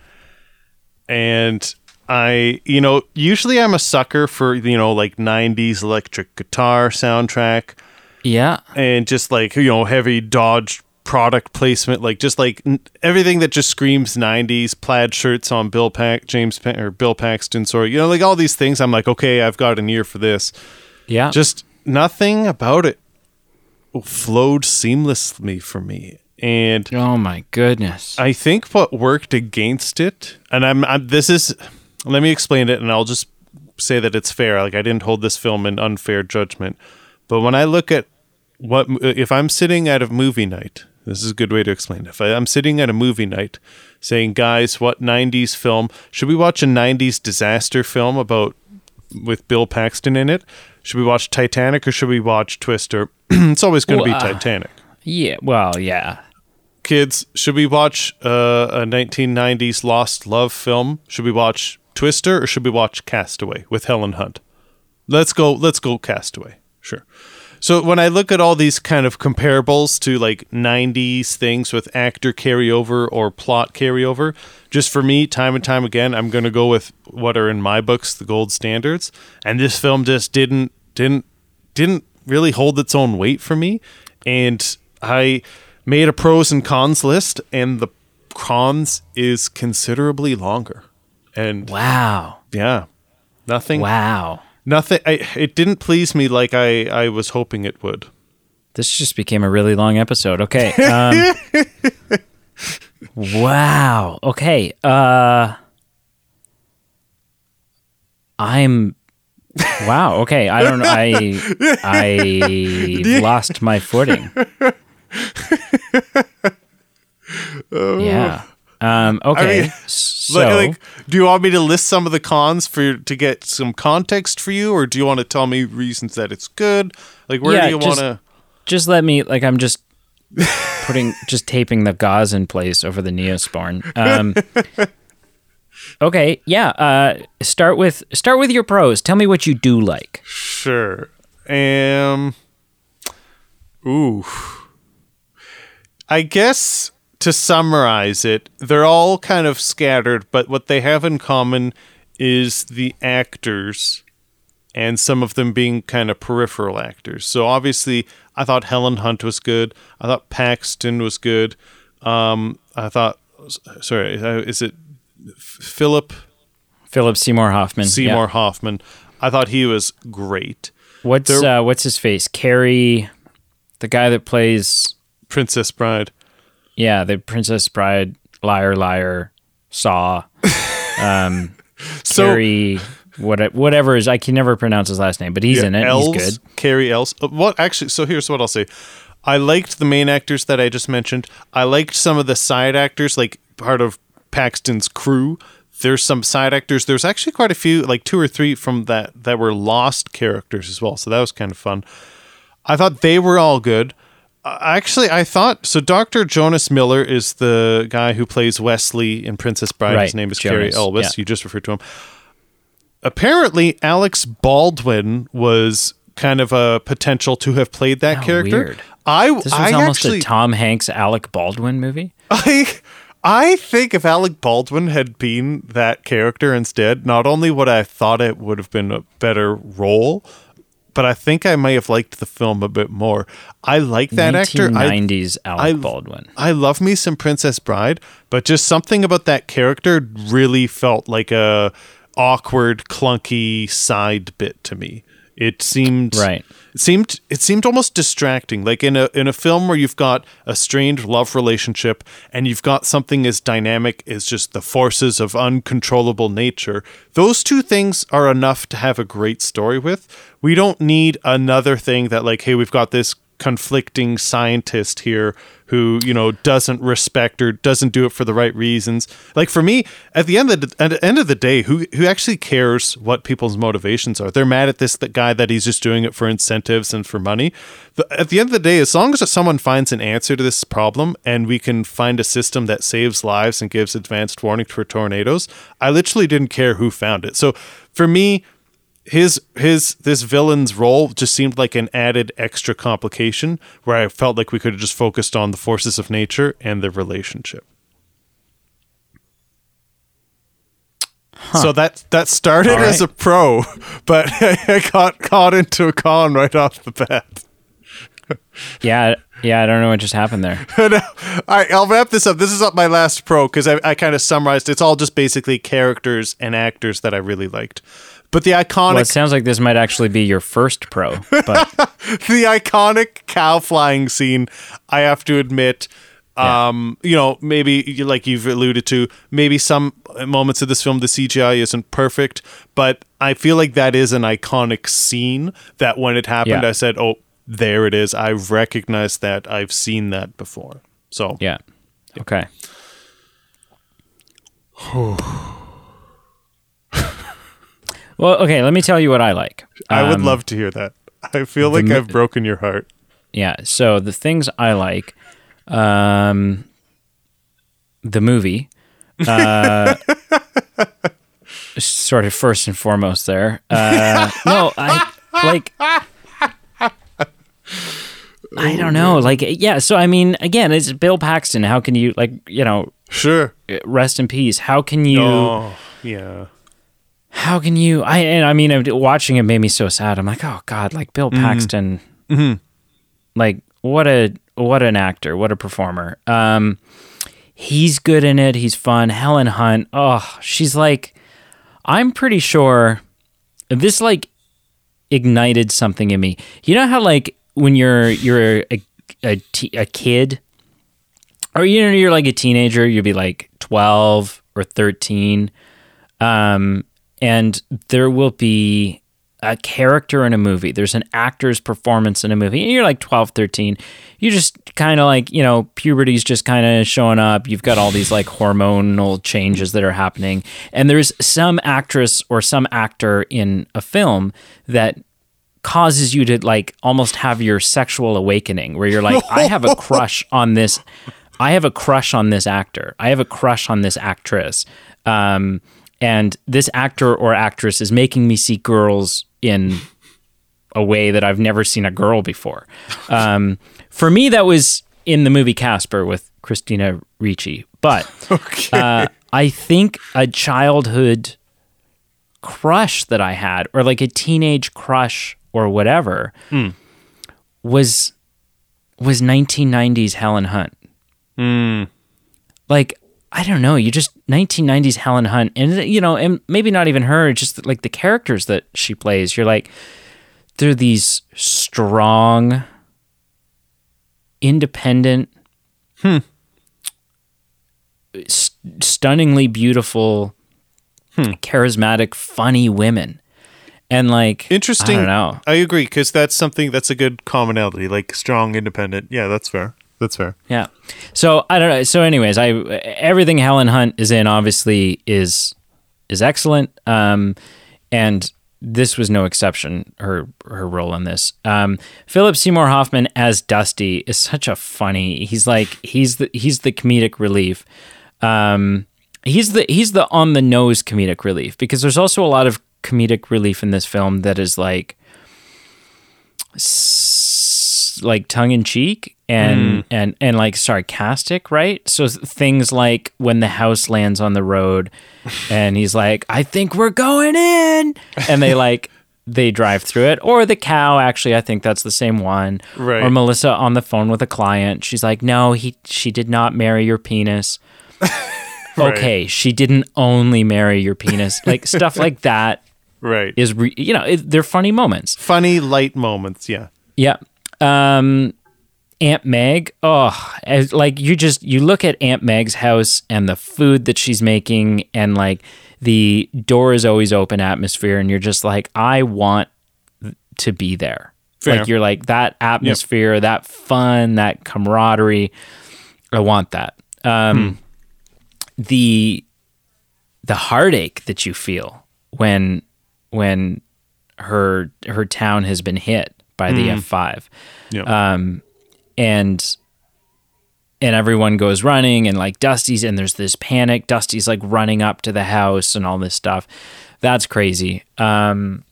And I, you know, usually I'm a sucker for, you know, like 90s electric guitar soundtrack yeah and just like, you know, heavy Dodge product placement, like just like n- everything that just screams 90s plaid shirts on Bill Pack, James pa- or Bill Paxton, sorry, you know, like all these things. I'm like, okay, I've got an ear for this. yeah Just nothing about it flowed seamlessly for me. And oh my goodness I think what worked against it, and I'm, I'm this is, let me explain it, and I'll just say that it's fair. Like I didn't hold this film in unfair judgment, but when I look at what if I'm sitting at a movie night, this is a good way to explain it. If I, I'm sitting at a movie night, saying, "Guys, what '90s film should we watch? A '90s disaster film about with Bill Paxton in it? Should we watch Titanic or should we watch Twister? it's always going to be Well, uh, Titanic." yeah well yeah kids, should we watch uh, a 1990s lost love film? Should we watch Twister or should we watch Castaway with Helen Hunt? Let's go. Let's go Castaway. Sure. So when I look at all these kind of comparables to like 90s things with actor carryover or plot carryover, just for me, time and time again, I'm going to go with what are in my books the gold standards. And this film just didn't didn't didn't really hold its own weight for me. And I made a pros and cons list, and the cons is considerably longer. And Wow. yeah, nothing. Wow. Nothing. I, it didn't please me like I, I was hoping it would. This just became a really long episode. Okay. Um, wow. Okay. Uh, I'm. Wow. Okay. I don't. I I lost my footing. Yeah. Um, okay. mean, so Like, like, do you want me to list some of the cons for to get some context for you, or do you want to tell me reasons that it's good? Like, where Yeah, do you want just- to? just let me like I'm just putting just taping the gauze in place over the Neosporin. Um, okay, yeah. Uh, start with start with your pros. Tell me what you do like. Sure. Um. Ooh. I guess to summarize it, they're all kind of scattered, but what they have in common is the actors and some of them being kind of peripheral actors. So obviously, I thought Helen Hunt was good. I thought Paxton was good. Um, I thought, sorry, uh, is it Philip Philip Seymour Hoffman. yeah. Seymour Hoffman? I thought he was great. What's There- uh, what's his face? Cary, the guy that plays Princess Bride. Yeah the Princess Bride, liar, liar, Saw. Um, So Cary, what whatever is I can never pronounce his last name, but he's Yeah, in it. Els, He's good. Cary Els. uh, What actually? So here's what I'll say. I liked the main actors that I just mentioned. I liked some of the side actors, like part of Paxton's crew. There's some side actors. There's actually quite a few, like two or three from that that were lost characters as well. So that was kind of fun. I thought they were all good. Actually, I thought so. Dr. Jonas Miller is the guy who plays Wesley in Princess Bride. Right, His name is Jonas, Elwes. yeah. You just referred to him apparently Alec Baldwin was kind of a potential to have played that How character. weird. I This was I almost actually a Tom Hanks, Alec Baldwin movie. I I think if Alec Baldwin had been that character instead, not only would I have thought it would have been a better role, but I think I may have liked the film a bit more. I like that actor. I 1990s Alec I- Baldwin. I love me some Princess Bride, but just something about that character really felt like a awkward, clunky side bit to me. It seemed Right. It seemed it seemed almost distracting. Like in a in a film where you've got a strained love relationship and you've got something as dynamic as just the forces of uncontrollable nature. Those two things are enough to have a great story with. We don't need another thing that like, hey, we've got this conflicting scientist here who you know doesn't respect or doesn't do it for the right reasons. Like for me at the end of the, at the end of the day who who actually cares what people's motivations are? They're mad at this guy that he's just doing it for incentives and for money. At the end of the day as long as someone finds an answer to this problem and we can find a system that saves lives and gives advanced warning for tornadoes i literally didn't care who found it. So for me his his this villain's role just seemed like an added extra complication where I felt like we could have just focused on the forces of nature and their relationship. So that that started All as a pro, but I got caught into a con right off the bat. Yeah, yeah, I don't know what just happened there. No. All right, I'll wrap this up. This is up my last pro because I, I kind of summarized. It's all just basically characters and actors that I really liked. But the iconic Well, it sounds like this might actually be your first pro, but the iconic cow flying scene, I have to admit, um, you know, maybe like you've alluded to, maybe some moments of this film the CGI isn't perfect, but I feel like that is an iconic scene that when it happened, Yeah. I said, "Oh, there it is. I've recognized that. I've seen that before." So yeah. Okay. well, okay, let me tell you what I like. I would Um, love to hear that. I feel like mi- I've broken your heart. Yeah. So the things I like, um, the movie, uh, sort of first and foremost there. Uh, no, I like. I don't know. Like, yeah. So, I mean, again, it's Bill Paxton. How can you, like, you know, Sure. rest in peace? How can you, Oh, yeah. How can you, I, and I mean, watching it made me so sad. I'm like, oh God, like Bill Paxton, like, what a, what an actor, what a performer. Um, he's good in it. He's fun. Helen Hunt. Oh, she's like, I'm pretty sure this like ignited something in me. You know how like when you're you're a a, kid, or you know you're like a teenager, you'd be like 12 or 13, um, and there will be a character in a movie. There's an actor's performance in a movie, and you're like 12, 13. You just kind of like, you know, puberty's just kind of showing up. You've got all these like hormonal changes that are happening. And there's some actress or some actor in a film that causes you to like almost have your sexual awakening where you're like, I have a crush on this. I have a crush on this actor. I have a crush on this actress. Um, and this actor or actress is making me see girls in a way that I've never seen a girl before. Um, for me, that was in the movie Casper with Christina Ricci. But uh, I think a childhood crush that I had, or like a teenage crush or whatever, was was 1990s Helen Hunt. Like I don't know, you just 1990s Helen Hunt, and you know, and maybe not even her, just like the characters that she plays. You're like, they're these strong, independent, hmm. s- stunningly beautiful, hmm. charismatic, funny women, and like Interesting. I don't know. I agree because that's something that's a good commonality, like strong, independent. Yeah, that's fair. That's fair. Yeah. So I don't know. So, anyways, I everything Helen Hunt is in obviously is is excellent. Um, and this was no exception. Her her role in this. Um, Philip Seymour Hoffman as Dusty is such a funny. He's like he's the he's the comedic relief. Um, he's the he's the on the nose comedic relief because there's also a lot of comedic relief in this film that is like like tongue in cheek and hmm. and and like sarcastic, right? So things like when the house lands on the road and he's like, "I think we're going in." And they like they drive through it or the cow actually I think that's the same one. Right. Or Melissa on the phone with a client. She's like, "No, he she did not marry your penis." Okay, she didn't only marry your penis. Like stuff like that Right. is re- you know, it, they're funny moments. Funny, light moments. Yeah. Yeah. Um, Aunt Meg. Oh, as- like you just you look at Aunt Meg's house and the food that she's making, and like the door is always open atmosphere, and you're just like, I want to be there. Fair. Like you're like that atmosphere, that fun, that camaraderie. I want that. Um, The the heartache that you feel when when her her town has been hit by the F five Yeah. um, and and everyone goes running and like Dusty's and there's this panic. Dusty's like running up to the house and all this stuff. That's crazy. Um,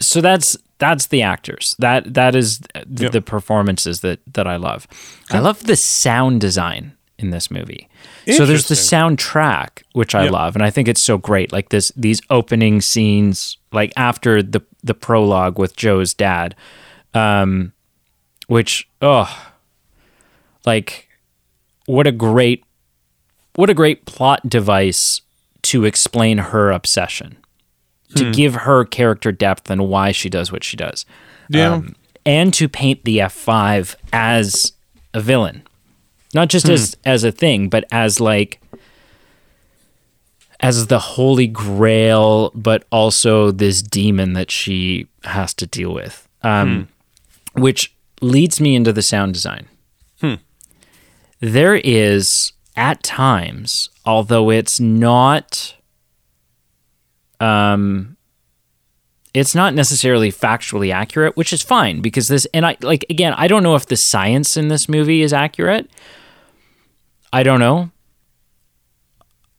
so that's that's the actors. That that is the, Yep. the performances that that I love. I love the sound design in this movie. So there's the soundtrack, which I Yep. love, and I think it's so great. Like this, these opening scenes, like after the the prologue with Joe's dad, um, which oh, like what a great what a great plot device to explain her obsession, to give her character depth and why she does what she does, Yeah. um, and to paint the F five as a villain, not just as as a thing, but as like as the holy grail, but also this demon that she has to deal with. Um, Which leads me into the sound design. There is, at times, although it's not, um, it's not necessarily factually accurate, which is fine because this, and I like again, I don't know if the science in this movie is accurate. I don't know.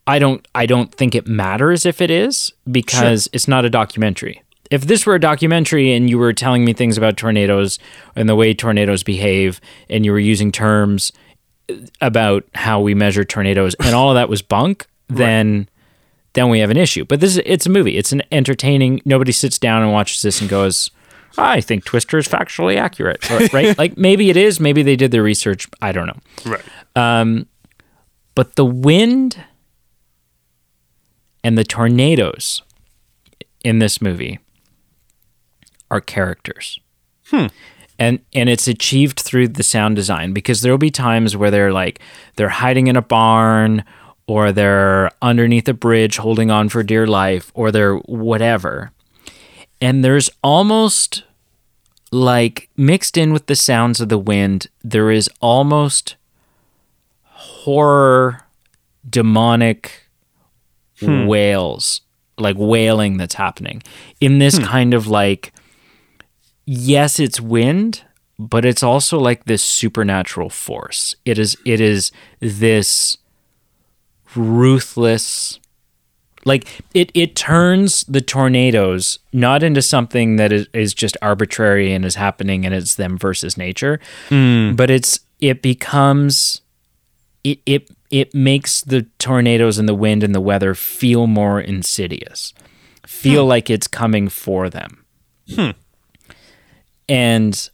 I don't I don't think it matters if it is because it's not a documentary. if this were a documentary and you were telling me things about tornadoes and the way tornadoes behave, and you were using terms about how we measure tornadoes, and all of that was bunk, then then we have an issue. But this is it's a movie. It's an entertaining. Nobody sits down and watches this and goes, "I think Twister is factually accurate." Or- right? like maybe it is. Maybe they did their research. I don't know. Right. Um, But the wind and the tornadoes in this movie are characters. Hmm. And and it's achieved through the sound design because there'll be times where they're like they're hiding in a barn or they're underneath a bridge holding on for dear life or they're whatever. And there's almost like mixed in with the sounds of the wind, there is almost horror demonic hmm. wails like wailing that's happening. In this hmm. kind of like yes it's wind but it's also like this supernatural force. It is it is this ruthless like it it turns the tornadoes not into something that is, is just arbitrary and is happening and it's them versus nature hmm. but it's it becomes it it it makes the tornadoes and the wind and the weather feel more insidious feel like it's coming for them. And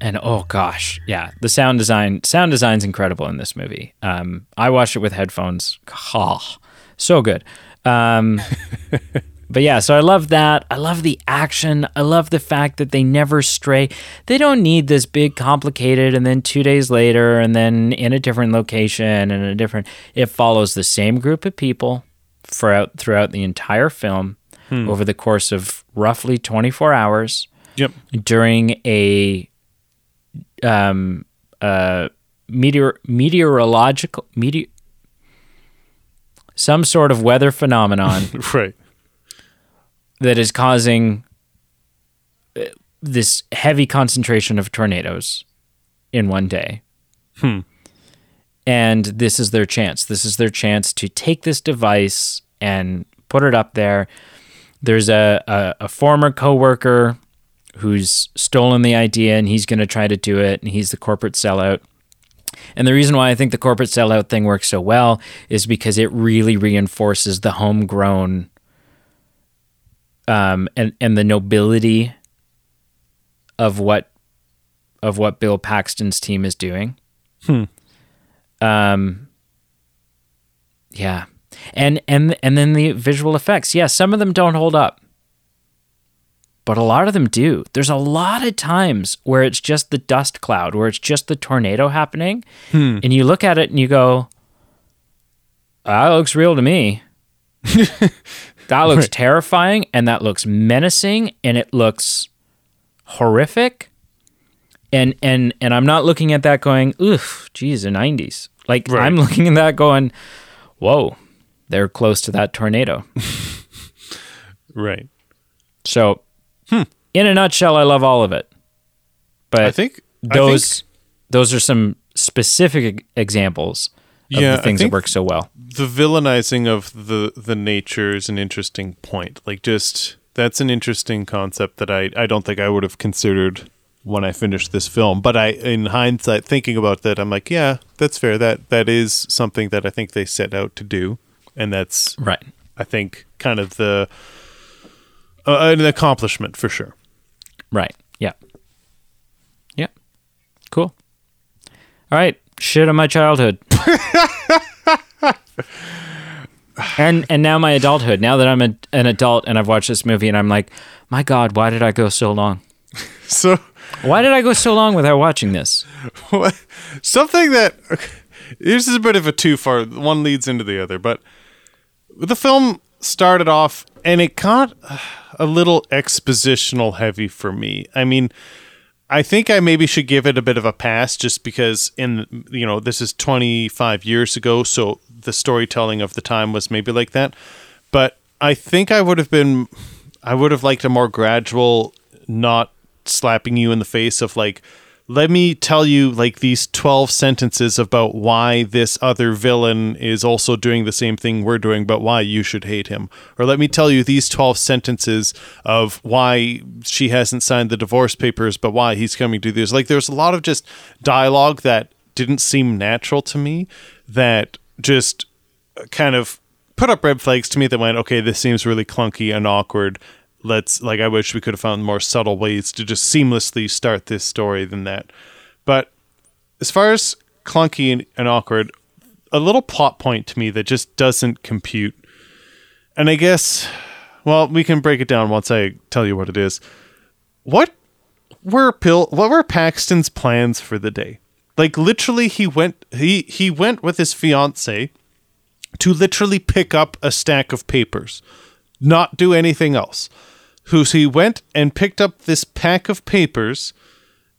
and oh gosh yeah the sound design sound design's incredible in this movie. Um i watched it with headphones. Oh, so good. Um but yeah so i love that i love the action i love the fact that they never stray they don't need this big complicated and then two days later and then in a different location and a different it follows the same group of people throughout throughout the entire film over the course of roughly 24 hours Yep. during a um uh meteor meteorological meteor some sort of weather phenomenon Right. That is causing uh, this heavy concentration of tornadoes in one day. And this is their chance. This is their chance to take this device and put it up there. There's a, a, a former coworker who's stolen the idea and he's going to try to do it, and he's the corporate sellout. And the reason why I think the corporate sellout thing works so well is because it really reinforces the homegrown um, and and the nobility of what of what Bill Paxton's team is doing. Um, yeah, and and and then the visual effects. Yeah, some of them don't hold up, but a lot of them do. There's a lot of times where it's just the dust cloud, where it's just the tornado happening, and you look at it and you go, "That looks real to me." that looks terrifying, and that looks menacing, and it looks horrific. And and and I'm not looking at that going, "Oof, geez, the '90s." Like Right. I'm looking at that going, "Whoa, they're close to that tornado." Right. So, hmm. in a nutshell, I love all of it. But I think I those think those are some specific examples Yeah, the things that work so well. the villainizing of the the nature is an interesting point. Like just that's an interesting concept that I I don't think I would have considered when I finished this film. But I in hindsight thinking about that I'm like, yeah, that's fair. That that is something that I think they set out to do and that's Right. I think kind of the uh, an accomplishment for sure. Right. Yeah. Yeah. Cool. All right. Shit on my childhood. and and now my adulthood. Now that I'm a, an adult and I've watched this movie and I'm like, my God, why did I go so long? So Why did I go so long without watching this? What, something that this is a bit of a too far. One leads into the other, but the film started off and it got a little expositional heavy for me. I mean, I think I maybe should give it a bit of a pass just because in you know this is 25 years ago, so the storytelling of the time was maybe like that. But I think I would have been, I would have liked a more gradual, not slapping you in the face of like let me tell you like these 12 sentences about why this other villain is also doing the same thing we're doing but why you should hate him. Or let me tell you these 12 sentences of why she hasn't signed the divorce papers but why he's coming to this. Like there's a lot of just dialogue that didn't seem natural to me that just kind of put up red flags to me that went okay this seems really clunky and awkward let's like I wish we could have found more subtle ways to just seamlessly start this story than that. But as far as clunky and, and awkward, a little plot point to me that just doesn't compute. And I guess well, we can break it down once I tell you what it is. What were Bill what were Paxton's plans for the day? Like literally he went he he went with his fiance to literally pick up a stack of papers, not do anything else who he went and picked up this pack of papers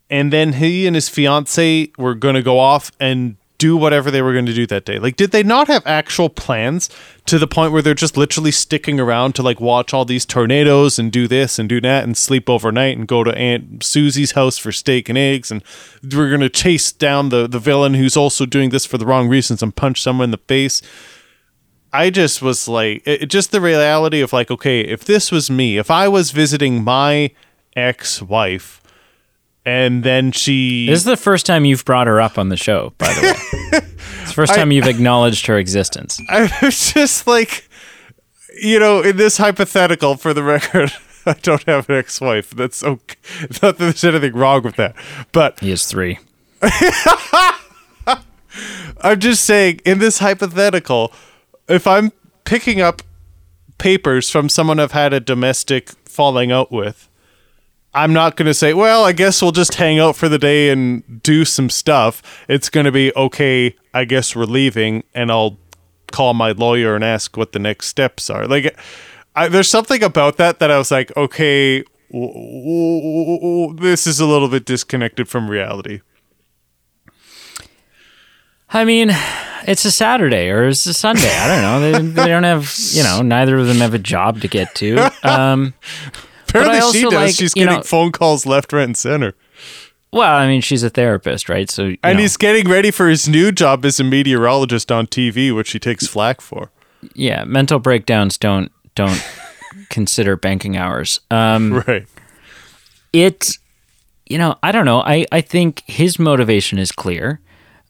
and then he and his fiance were going to go off and do whatever they were going to do that day. Like did they not have actual plans to the point where they're just literally sticking around to like watch all these tornadoes and do this and do that and sleep overnight and go to Aunt Susie's house for steak and eggs and we're going to chase down the the villain who's also doing this for the wrong reasons and punch someone in the face. I just was like, it, just the reality of like, okay, if this was me, if I was visiting my ex wife, and then she. This is the first time you've brought her up on the show, by the way. it's the first time I, you've acknowledged her existence. I was just like, you know, in this hypothetical, for the record, I don't have an ex wife. That's okay. Not that there's anything wrong with that. But. He has three. I'm just saying, in this hypothetical, if I'm picking up papers from someone I've had a domestic falling out with, I'm not going to say, well, I guess we'll just hang out for the day and do some stuff. It's going to be, okay, I guess we're leaving, and I'll call my lawyer and ask what the next steps are. Like, I, there's something about that that I was like, okay, w- w- w- this is a little bit disconnected from reality. I mean, it's a Saturday or it's a Sunday. I don't know. They, they don't have, you know, neither of them have a job to get to. Um, Apparently, she does. Like, She's getting know, phone calls left, right, and center. Well, I mean, she's a therapist, right? So, and know. he's getting ready for his new job as a meteorologist on TV, which he takes flack for. Yeah, mental breakdowns don't don't consider banking hours. Um, right. It, you know, I don't know. I I think his motivation is clear.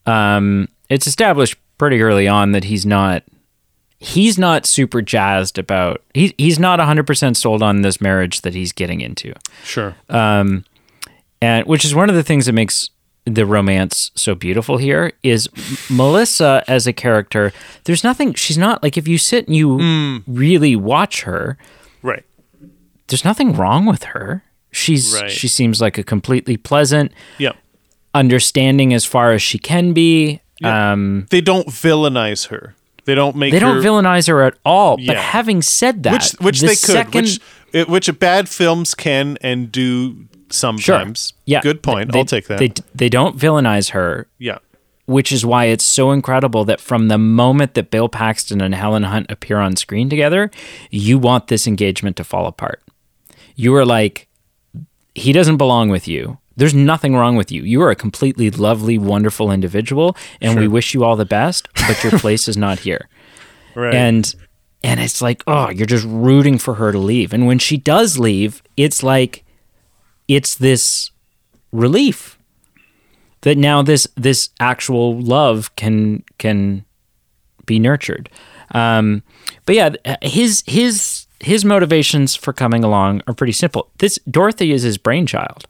Um, it's established pretty early on that he's not he's not super jazzed about he, he's not 100% sold on this marriage that he's getting into. Sure. Um and which is one of the things that makes the romance so beautiful here is melissa as a character there's nothing she's not like if you sit and you mm. really watch her right. there's nothing wrong with her. She's right. she seems like a completely pleasant yep. understanding as far as she can be yeah. Um, they don't villainize her. They don't make. They don't villainize her at all. Yeah. But having said that, which, which the they could, which, which bad films can and do sometimes. Sure. Yeah, good point. They, I'll take that. They they don't villainize her. Yeah. Which is why it's so incredible that from the moment that Bill Paxton and Helen Hunt appear on screen together, you want this engagement to fall apart. You are like, he doesn't belong with you there's nothing wrong with you. You are a completely lovely, wonderful individual, and sure. we wish you all the best. But your place is not here. Right. And and it's like, oh, you're just rooting for her to leave. And when she does leave, it's like, it's this relief that now this this actual love can can be nurtured. Um, but yeah, his his his motivations for coming along are pretty simple. This Dorothy is his brainchild.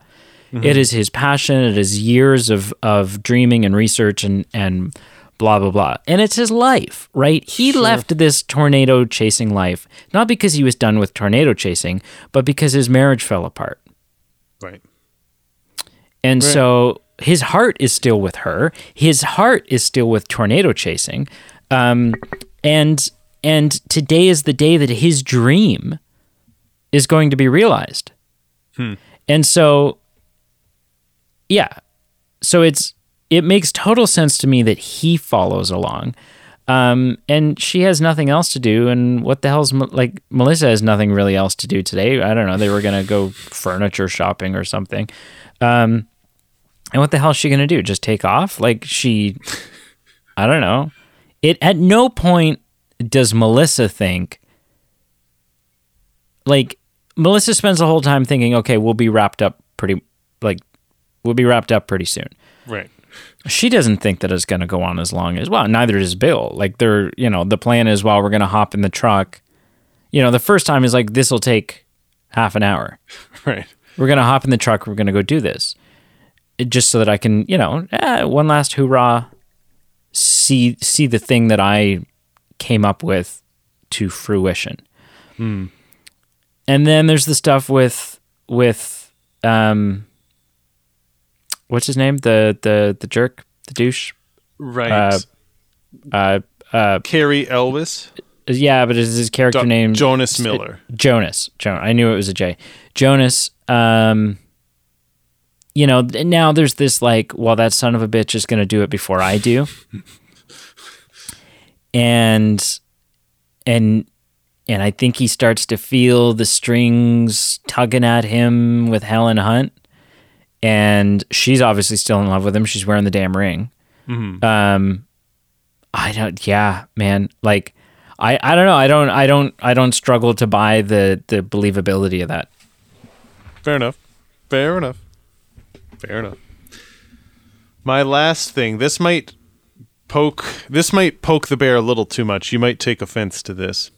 Mm-hmm. It is his passion. It is years of of dreaming and research and and blah blah blah. And it's his life, right? He sure. left this tornado chasing life not because he was done with tornado chasing, but because his marriage fell apart. Right. And right. so his heart is still with her. His heart is still with tornado chasing. Um, and and today is the day that his dream is going to be realized. Hmm. And so yeah. So it's it makes total sense to me that he follows along. Um, and she has nothing else to do. And what the hell's like Melissa has nothing really else to do today. I don't know. They were gonna go furniture shopping or something. Um, And what the hell she going to do? Just take off? Like she I don't know. It at no point does Melissa think like Melissa spends the whole time thinking, okay, we'll be wrapped up pretty like we'll be wrapped up pretty soon. Right. She doesn't think that it's going to go on as long as well. Neither does Bill. Like they're, you know, the plan is well, we're going to hop in the truck. You know, the first time is like this will take half an hour. Right. We're going to hop in the truck. We're going to go do this, it, just so that I can, you know, eh, one last hoorah, see see the thing that I came up with to fruition. Hmm. And then there's the stuff with with um what's his name? The the the jerk, the douche. Right. Uh, Uh uh Cary Elvis. yeah, but is his character Do- name Jonas Miller. Jonas. Jonas. I knew it was a J. Jonas. Um, you know, now there's this like, well, that son of a bitch is going to do it before I do, and and and I think he starts to feel the strings tugging at him with Helen Hunt, and she's obviously still in love with him. She's wearing the damn ring. Um, I don't. Yeah, man. Like, I I don't know. I don't I don't I don't struggle to buy the the believability of that. Fair enough. Fair enough. Fair enough. My last thing. This might poke. This might poke the bear a little too much. You might take offense to this.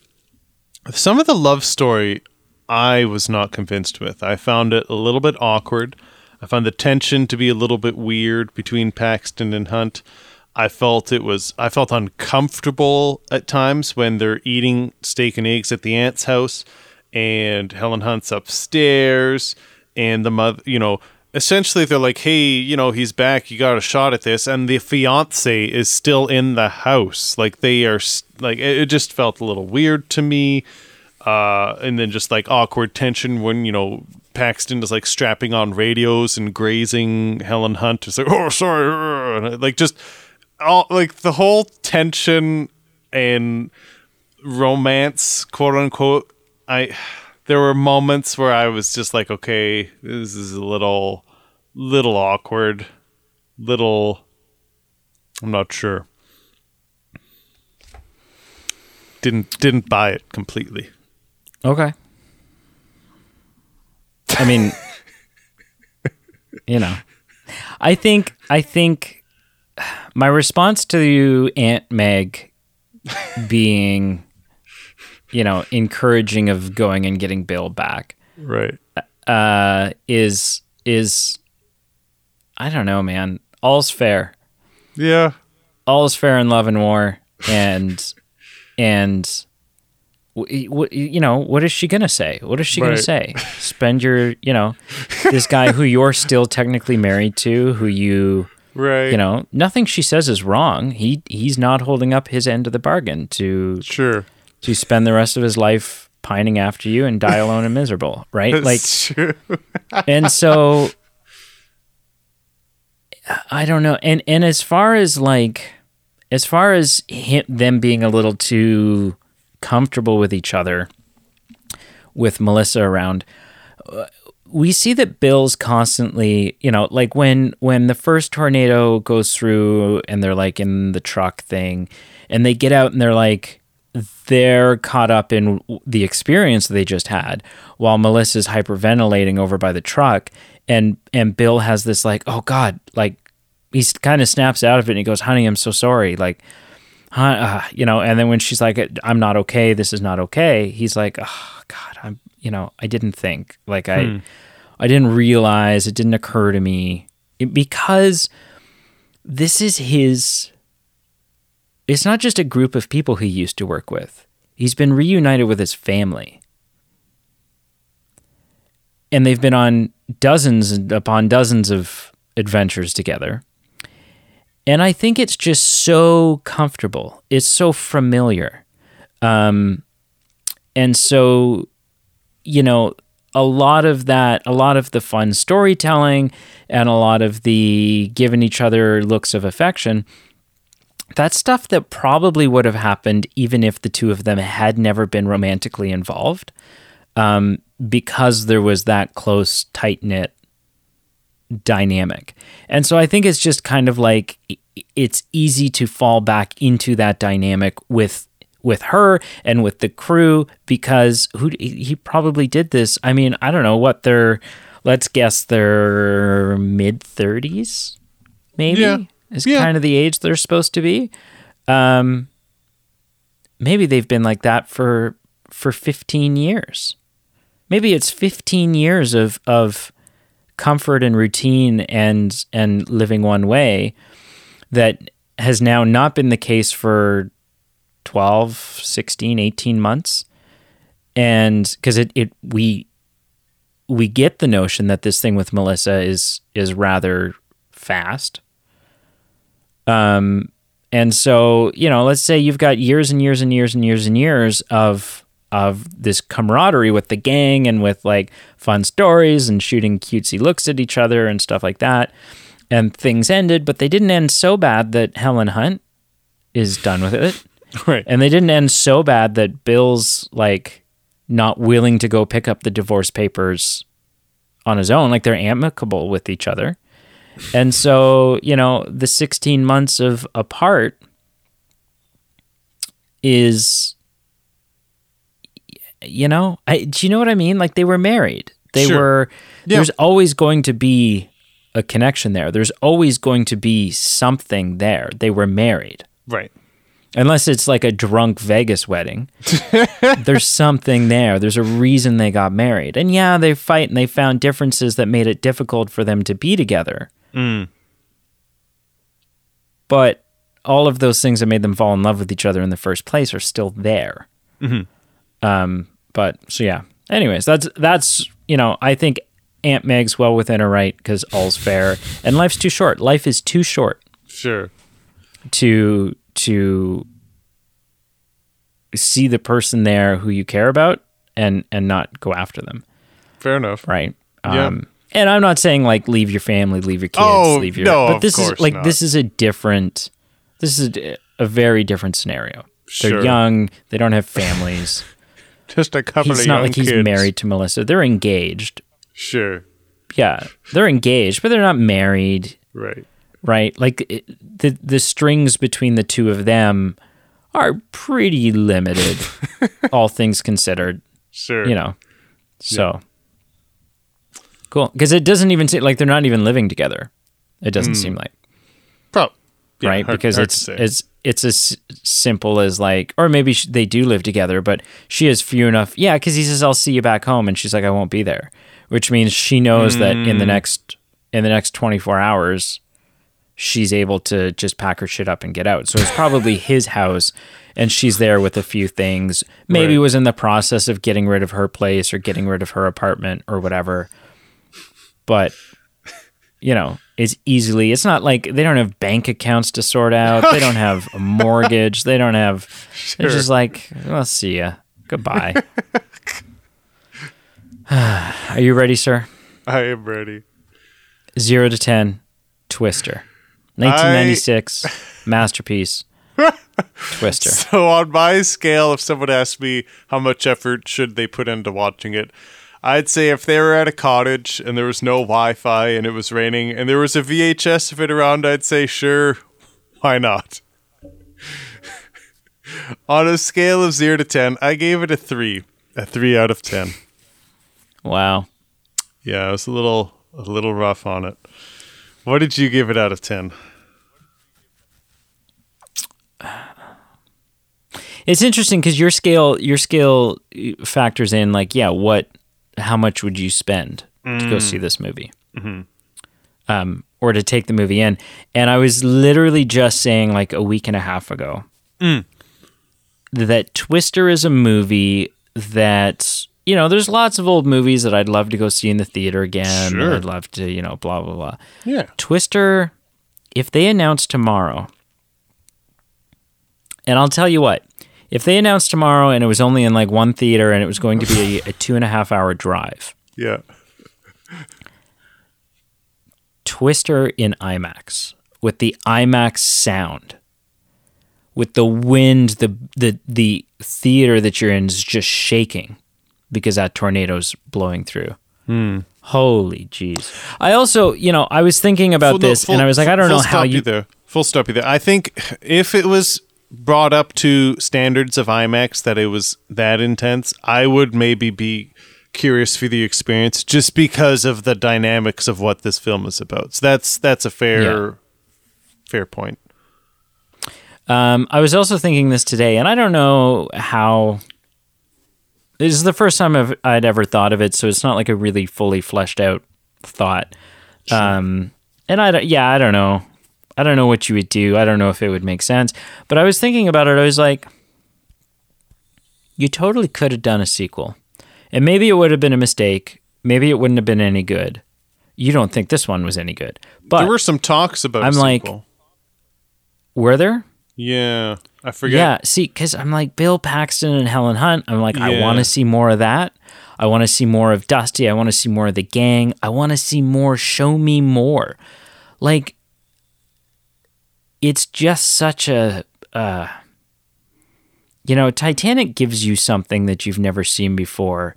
Some of the love story, I was not convinced with. I found it a little bit awkward. I found the tension to be a little bit weird between Paxton and Hunt. I felt it was I felt uncomfortable at times when they're eating steak and eggs at the aunt's house and Helen Hunt's upstairs and the mother, you know, essentially they're like, "Hey, you know, he's back. You got a shot at this." And the fiance is still in the house. Like they are like it, it just felt a little weird to me. Uh, and then just like awkward tension when you know Paxton is like strapping on radios and grazing Helen Hunt. It's like, oh, sorry, like just all like the whole tension and romance, quote unquote. I there were moments where I was just like, okay, this is a little, little awkward, little. I'm not sure. Didn't didn't buy it completely. Okay. I mean, you know, I think I think my response to you, Aunt Meg, being, you know, encouraging of going and getting Bill back, Right. uh, is is I don't know, man. All's fair. Yeah. All's fair in love and war, and and you know what is she gonna say? What is she gonna say? Spend your you know this guy who you're still technically married to, who you Right. you know nothing she says is wrong. He he's not holding up his end of the bargain to Sure. to spend the rest of his life pining after you and die alone and miserable, right? Like true. and so I don't know. And and as far as like as far as him, them being a little too comfortable with each other with Melissa around uh, we see that Bill's constantly, you know, like when when the first tornado goes through and they're like in the truck thing and they get out and they're like they're caught up in the experience they just had while Melissa's hyperventilating over by the truck and and Bill has this like oh god like he kind of snaps out of it and he goes honey I'm so sorry like uh, you know and then when she's like I'm not okay this is not okay he's like oh god I'm you know I didn't think like I I didn't realize it didn't occur to me It- because this is his it's not just a group of people he used to work with. He's been reunited with his family. And they've been on dozens and upon dozens of adventures together. And I think it's just so comfortable. It's so familiar. Um, and so, you know, a lot of that, a lot of the fun storytelling and a lot of the giving each other looks of affection that's stuff that probably would have happened even if the two of them had never been romantically involved um, because there was that close tight knit dynamic. And so I think it's just kind of like it's easy to fall back into that dynamic with with her and with the crew because who he probably did this. I mean, I don't know what they're let's guess they're mid 30s maybe. Yeah. Is Yeah. kind of the age they're supposed to be. Um maybe they've been like that for for 15 years. Maybe it's 15 years of of comfort and routine and and living one way that has now not been the case for 12 16 18 months. And because it, it we we get the notion that this thing with melissa is is rather fast. Um and so you know let's say you've got years and years and years and years and years of of this camaraderie with the gang and with like fun stories and shooting cutesy looks at each other and stuff like that and things ended but they didn't end so bad that helen hunt is done with it Right. and they didn't end so bad that Bill's like not willing to go pick up the divorce papers on his own. Like they're amicable with each other. And so, you know, the 16 months of apart is, you know, I, do you know what I mean? Like they were married. They Sure. were, Yeah. there's always going to be a connection there. There's always going to be something there. They were married Right. unless it's like a drunk Vegas wedding. there's something there. There's a reason they got married. And yeah, they fight and they found differences that made it difficult for them to be together. Mm. But all of those things that made them fall in love with each other in the first place are still there. Mm-hmm. Um, but so yeah. Anyways, that's that's you know I think Aunt Meg's well within her right because all's fair and life's too short. Life is too short Sure. to to see the person there who you care about and and not go after them Fair enough. right Yeah. um and i'm not saying like leave your family leave your kids Oh, leave your no, but of this is like not. this is a different this is a, a very different scenario Sure. they're young they don't have families Just a couple he's of not young like he's kids. married to melissa they're engaged Sure. yeah they're engaged but they're not married Right. right? Like it, the the strings between the two of them are pretty limited, all things considered. Sure. You know, so cool because it doesn't even seem like they're not even living together. It doesn't hmm. seem like Pro- yeah, right hard- because hard it's it's it's as simple as like, or maybe sh- they do live together, but she is few enough. Yeah, because he says, "I'll see you back home," and she's like, "I won't be there," which means she knows that in Mm. the next in the next twenty four hours, she's able to just pack her shit up and get out. So it's probably his house, and she's there with a few things. Maybe Right. was in the process of getting rid of her place or getting rid of her apartment or whatever. But you know, is easily. It's not like they don't have bank accounts to sort out. They don't have a mortgage. They don't have. They're just like, I'll see ya. Goodbye. Are you ready, sir? I am ready. Zero to ten, Twister, 1996 masterpiece. Twister. So on my scale, if someone asked me how much effort should they put into watching it, I'd say if they were at a cottage and there was no Wi-Fi and it was raining and there was a VHS of it around, I'd say sure, why not? on a scale of zero to ten, I gave it a three, a three out of ten. Wow. Yeah, I was a little a little rough on it. What did you give it out of ten? It's interesting because your scale your scale factors in like yeah what how much would you spend to go see mm. this movie? Mm-hmm. Um, or to take the movie in. And I was literally just saying like a week and a half ago mm. that Twister is a movie that you know there's lots of old movies that I'd love to go see in the theater again. Sure. I'd love to you know blah blah blah. Yeah. Twister, if they announce tomorrow, and I'll tell you what, if they announced tomorrow and it was only in like one theater and it was going to be a, a two and a half hour drive, Yeah. Twister in IMAX with the IMAX sound, with the wind, the the the theater that you're in is just shaking because that tornado's blowing through. Hmm. Holy jeez. I also, you know, I was thinking about Full- no, this full- and I was like, I don't know how stop you. there. Full stop you there. I think if it was brought up to standards of IMAX that it was that intense, I would maybe be curious for the experience just because of the dynamics of what this film is about. So that's that's a fair Yeah. fair point. Um, I was also thinking this today, and I don't know how. This is the first time I've, I'd ever thought of it, so it's not like a really fully fleshed out thought. Um, and I don't, yeah, I don't know. I don't know what you would do. I don't know if it would make sense. But I was thinking about it. I was like, you totally could have done a sequel, and maybe it would have been a mistake. Maybe it wouldn't have been any good. You don't think this one was any good, but there were some talks about I'm like- sequel. were there? yeah, I forget. Yeah, see, because I'm like Bill Paxton and Helen Hunt. I'm like, I want to see more of that. I want to see more of Dusty. I want to see more of the gang. I want to see more. Show me more. Like, it's just such a, uh, you know, Titanic gives you something that you've never seen before.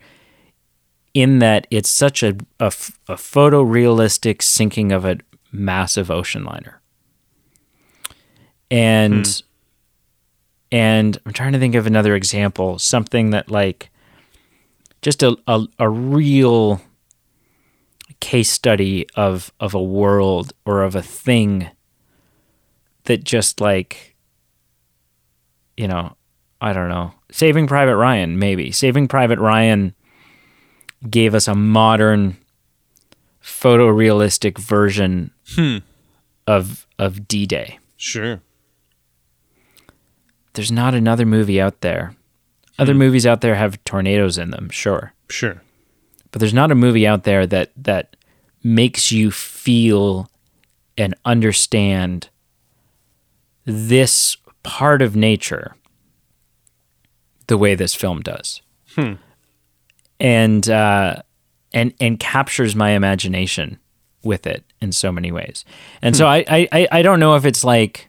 In that it's such a a photorealistic sinking of a massive ocean liner and and I'm trying to think of another example, something that like just a a, a real case study of of a world or of a thing that just like you know, I don't know. Saving Private Ryan, maybe. Saving Private Ryan gave us a modern photorealistic version hmm. of of D-Day Sure. there's not another movie out there. Other hmm. movies out there have tornadoes in them, sure, Sure. but there's not a movie out there that that makes you feel and understand this part of nature the way this film does, and uh, and and captures my imagination with it in so many ways. And so I, I I- I don't know if it's like,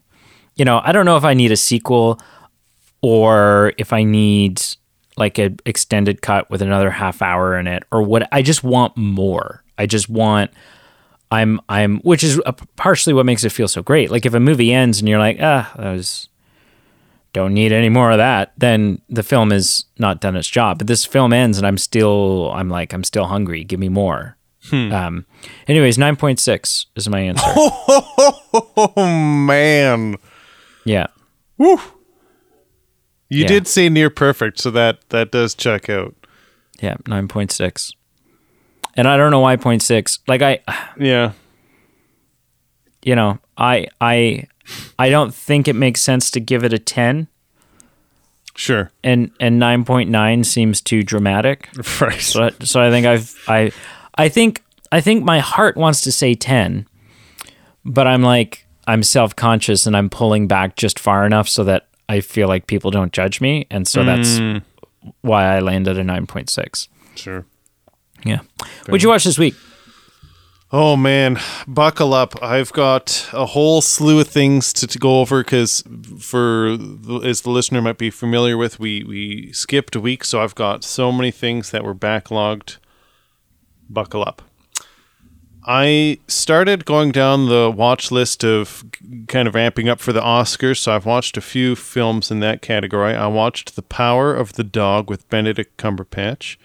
you know, I don't know if I need a sequel or if I need like an extended cut with another half hour in it or what I just want more. I just want I'm I'm which is a, partially what makes it feel so great. Like if a movie ends and you're like, "Ah, that was don't need any more of that," then the film is not done its job. But this film ends and I'm still I'm like I'm still hungry. Give me more. Um anyways, 9.6 is my answer. Oh man. yeah. Woo. You Yeah. did say near perfect, so that that does check out. Yeah, 9.6. And I don't know why 0.6. Like I Yeah. you know, I I I don't think it makes sense to give it a 10 Sure. and and 9.9 seems too dramatic. Right. So so I think I've I I think I think my heart wants to say 10, but I'm like I'm self-conscious and I'm pulling back just far enough so that I feel like people don't judge me and so that's mm. why I landed a 9.6. Sure. Yeah. What'd you watch this week? Oh man, buckle up! I've got a whole slew of things to, to go over because, for the, as the listener might be familiar with, we we skipped a week, so I've got so many things that were backlogged. Buckle up! I started going down the watch list of kind of ramping up for the Oscars, so I've watched a few films in that category. I watched The Power of the Dog with Benedict Cumberbatch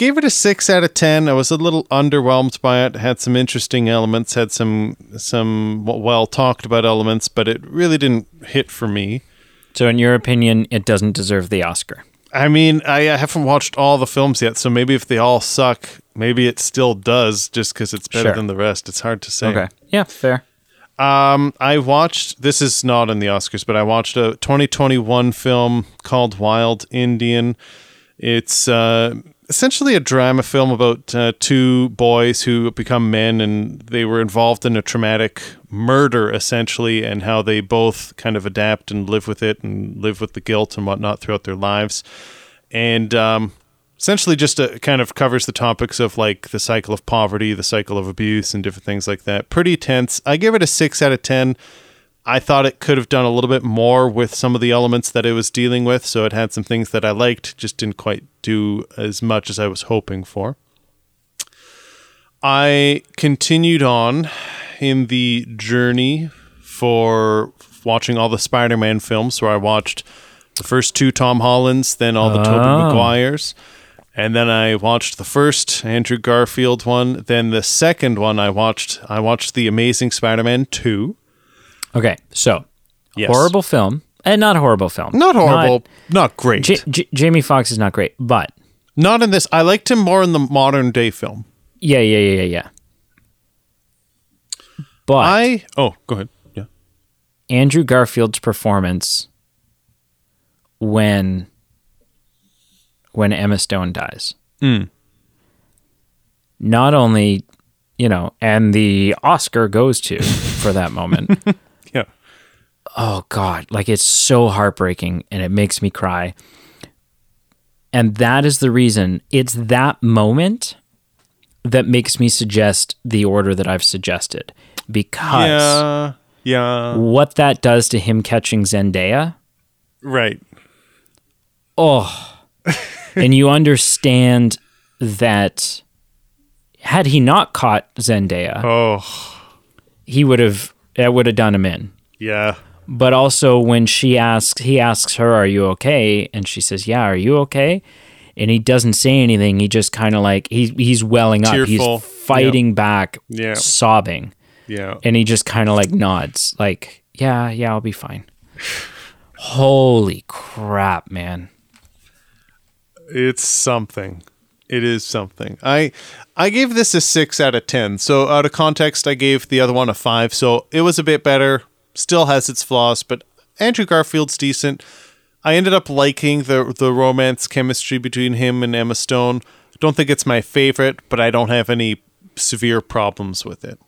gave it a six out of ten. I was a little underwhelmed by it. Had some interesting elements, had some some well talked about elements, but it really didn't hit for me. So in your opinion, it doesn't deserve the Oscar. I mean, I, haven't watched all the films yet, so maybe if they all suck, maybe it still does, just because it's better Sure. than the rest. It's hard to say. Okay. Yeah, fair. Um, I watched. This is not in the Oscars, but I watched a 2021 film called Wild Indian. It's uh, essentially a drama film about uh, two boys who become men, and they were involved in a traumatic murder, essentially, and how they both kind of adapt and live with it, and live with the guilt and whatnot throughout their lives. And um, essentially just uh kind of covers the topics of like the cycle of poverty, the cycle of abuse, and different things like that. Pretty tense. I give it a six out of ten. I thought it could have done a little bit more with some of the elements that it was dealing with. So it had some things that I liked, just didn't quite do as much as I was hoping for. I continued on in the journey for watching all the Spider-Man films. Where I watched the first two Tom Hollands, then all the Tobey Oh. Maguires, and then I watched the first Andrew Garfield one. Then the second one I watched. I watched the Amazing Spider-Man two. Okay, so Yes. horrible film, and not a horrible film. Not horrible. Not, great. J- J- Jamie Foxx is not great, but not in this. I liked him more in the modern day film. yeah, yeah, yeah, yeah, yeah. But I oh, go ahead. Yeah. Andrew Garfield's performance when when Emma Stone dies. Mm. Not only, you know, and the Oscar goes to for that moment. Oh god, like it's so heartbreaking and it makes me cry. And that is the reason it's that moment that makes me suggest the order that I've suggested because Yeah. Yeah. what that does to him catching Zendaya Right. Oh. and you understand that had he not caught Zendaya, Oh. he would have that would have done him in. Yeah. But also when she asks he asks her, Are you okay? And she says, Yeah, are you okay? And he doesn't say anything. He just kind of like he's he's welling up. Tearful. He's fighting back, Yeah. sobbing. Yeah. And he just kind of like nods, like, Yeah, yeah, I'll be fine. Holy crap, man. It's something. It is something. I I gave this a six out of ten. So out of context, I gave the other one a five. So it was a bit better. Still has its flaws, but Andrew Garfield's decent. I ended up liking the the romance chemistry between him and Emma Stone. Don't think it's my favorite, but I don't have any severe problems with it.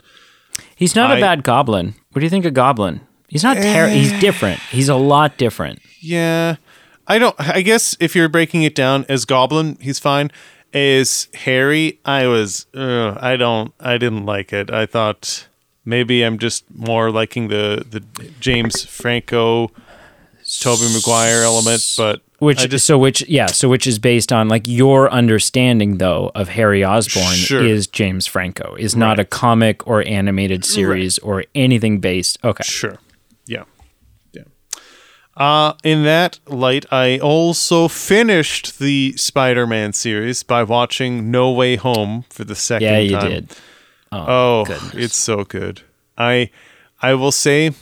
He's not a I- bad goblin. What do you think of Goblin? He's not ter- Eh. he's different. He's a lot different. Yeah. I don't I guess if you're breaking it down as Goblin, he's fine. As Harry, I was uh, I don't I didn't like it. I thought maybe I'm just more liking the the James Franco Tobey Maguire element, but Which just so which yeah, so which is based on like your understanding though of Harry Osborn Sure. is James Franco. Is not a comic or animated series or anything based. Okay. Sure. Yeah. Yeah. Uh, in that light, I also finished the Spider-Man series by watching No Way Home for the second Yeah, you time. did. Oh, goodness. it's so good. I I will say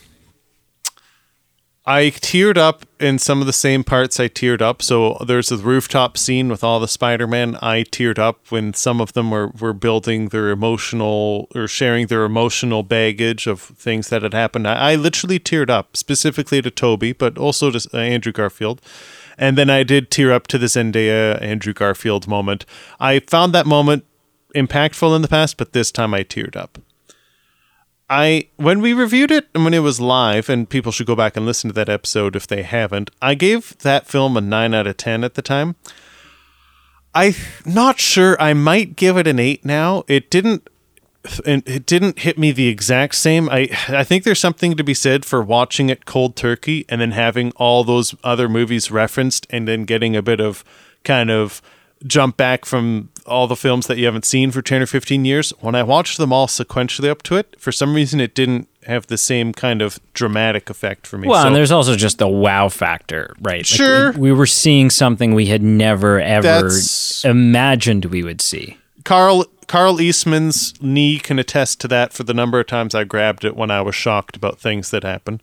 I teared up in some of the same parts I teared up. So there's a rooftop scene with all the Spider-Man. I teared up when some of them were, were building their emotional or sharing their emotional baggage of things that had happened. I, I literally teared up specifically to Tobey, but also to uh, Andrew Garfield. And then I did tear up to the Zendaya Andrew Garfield moment. I found that moment impactful in the past, but this time I teared up. I when we reviewed it and when it was live, and people should go back and listen to that episode if they haven't. I gave that film a nine out of ten at the time. I'm not sure. I might give it an eight now. It didn't. It didn't hit me the exact same. I I think there's something to be said for watching it cold turkey and then having all those other movies referenced and then getting a bit of kind of jump back from all the films that you haven't seen for 10 or 15 years. When I watched them all sequentially up to it, for some reason it didn't have the same kind of dramatic effect for me. Well, So- and there's also just the wow factor, right? Like, Sure. we, we were seeing something we had never ever imagined we would see. Carl Carl Eastman's knee can attest to that for the number of times I grabbed it when I was shocked about things that happen.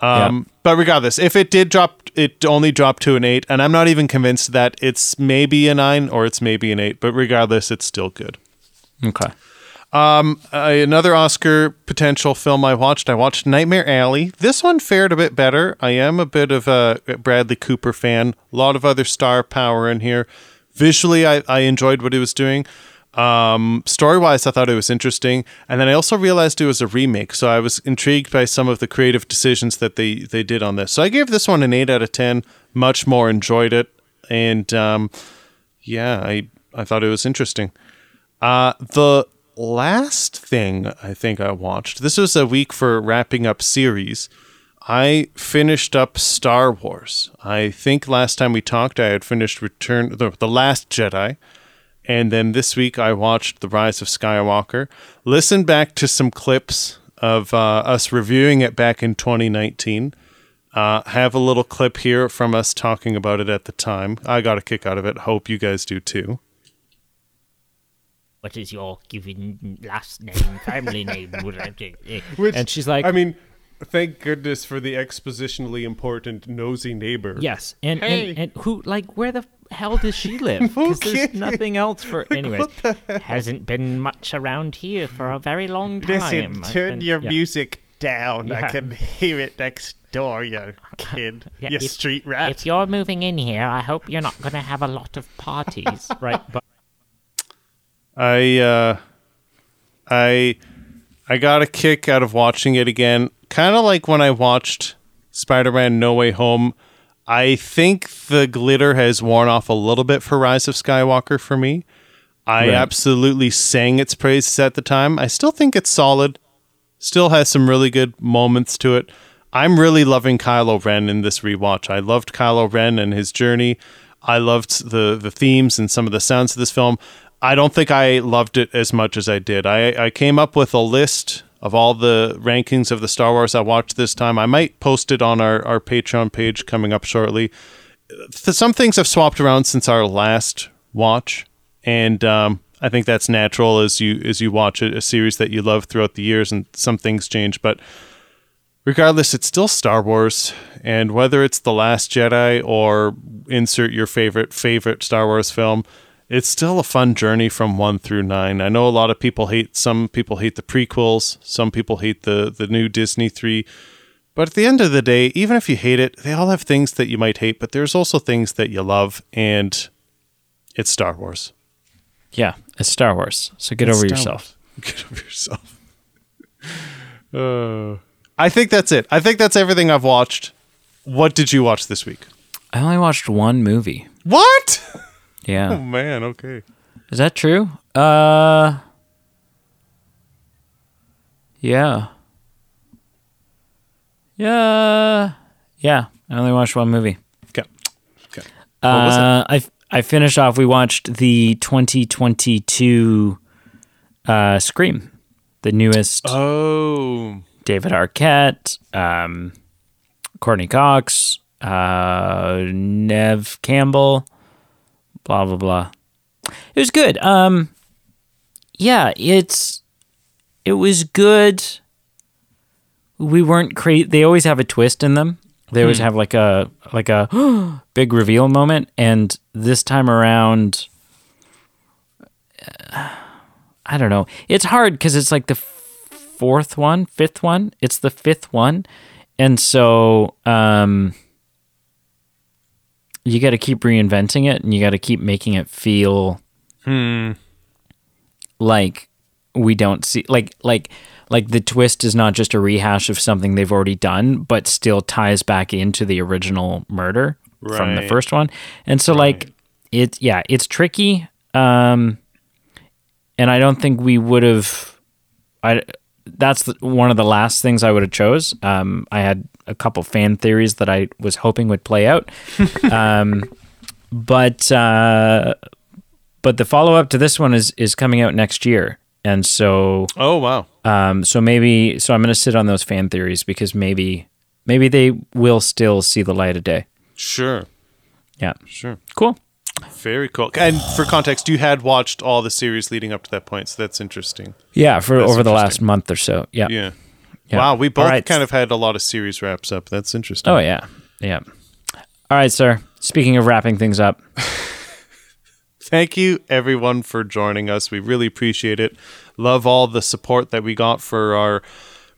Um, But regardless, if it did drop, it only dropped to an eight, and I'm not even convinced that it's maybe a nine or it's maybe an eight. But regardless, it's still good. Okay. Uh, another Oscar potential film I watched. I watched Nightmare Alley. This one fared a bit better. I am a bit of a Bradley Cooper fan. A lot of other star power in here. Visually, I, I enjoyed what he was doing. Um, story wise, I thought it was interesting, and then I also realized it was a remake. So I was intrigued by some of the creative decisions that they they did on this. So I gave this one an eight out of ten. Much more enjoyed it, and um, yeah, I I thought it was interesting. Uh, the last thing I think I watched, this was a week for wrapping up series. I finished up Star Wars. I think last time we talked, I had finished Return, the, the Last Jedi, And then this week I watched The Rise of Skywalker. Listen back to some clips of uh, us reviewing it back in 2019. Uh, have a little clip here from us talking about it at the time. I got a kick out of it. Hope you guys do too. What is your given last name, family name? Which, And she's like- I mean, thank goodness for the expositionally important nosy neighbor. Yes, and, Hey. and and who like where the hell does she live? Because there's Okay. nothing else for. Anyways, Hasn't been much around here for a very long time. Listen, turn been- your yeah. music down. I can hear it next door, you kid. Yeah, you if- street rat. If you're moving in here, I hope you're not going to have a lot of parties. right, but I uh I I got a kick out of watching it again. Kind of like when I watched Spider-Man No Way Home. I think the glitter has worn off a little bit for Rise of Skywalker for me. I Right. absolutely sang its praises at the time. I still think it's solid. Still has some really good moments to it. I'm really loving Kylo Ren in this rewatch. I loved Kylo Ren and his journey. I loved the the themes and some of the sounds of this film. I don't think I loved it as much as I did. I, I came up with a list of all the rankings of the Star Wars I watched this time. I might post it on our, our Patreon page coming up shortly. Some things have swapped around since our last watch, and um, I think that's natural as you as you watch a, a series that you love throughout the years, and some things change. But regardless, it's still Star Wars, and whether it's the Last Jedi or insert your favorite favorite Star Wars film, it's still a fun journey from one through nine. I know a lot of people hate some people hate the prequels, some people hate the the new Disney three. But at the end of the day, even if you hate it, they all have things that you might hate, but there's also things that you love, and it's Star Wars. yeah, it's Star Wars. So get It's over Star yourself. Wars. Get over yourself. Uh, I think that's it. I think that's everything I've watched. What did you watch this week? I only watched one movie. What? Oh man, okay. is that true? Uh, yeah, yeah, yeah. I only watched one movie. Okay. Okay. What was it? Uh, I I finished off. We watched the 2022 uh, Scream, the newest Oh. David Arquette, um, Courteney Cox, uh, Neve Campbell, blah blah blah. It was good. Um, yeah, it's it was good. We weren't crazy. They always have a twist in them. They always have like a like a big reveal moment, and this time around, uh, I don't know. It's hard because it's like the fourth one, fifth one. It's the fifth one, and so um, you got to keep reinventing it, and you got to keep making it feel like we don't see like like like the twist is not just a rehash of something they've already done, but still ties back into the original murder from the first one, and so like it yeah it's tricky. Um, and I don't think we would have. I that's the, one of the last things I would have chose. Um, I had a couple fan theories that I was hoping would play out, um, but uh, but the follow up to this one is is coming out next year, and so Oh wow. um, so maybe so I'm going to sit on those fan theories because maybe maybe they will still see the light of day. Sure. Yeah, Sure. cool. Very cool. And for context, you had watched all the series leading up to that point, so that's interesting. Yeah, for That's over the last month or so. Yeah. Yeah. Yeah. Wow, we both right. kind of had a lot of series wraps up. That's interesting. Oh yeah, yeah. All right, sir. Speaking of wrapping things up, Thank you, everyone, for joining us. We really appreciate it. Love all the support that we got for our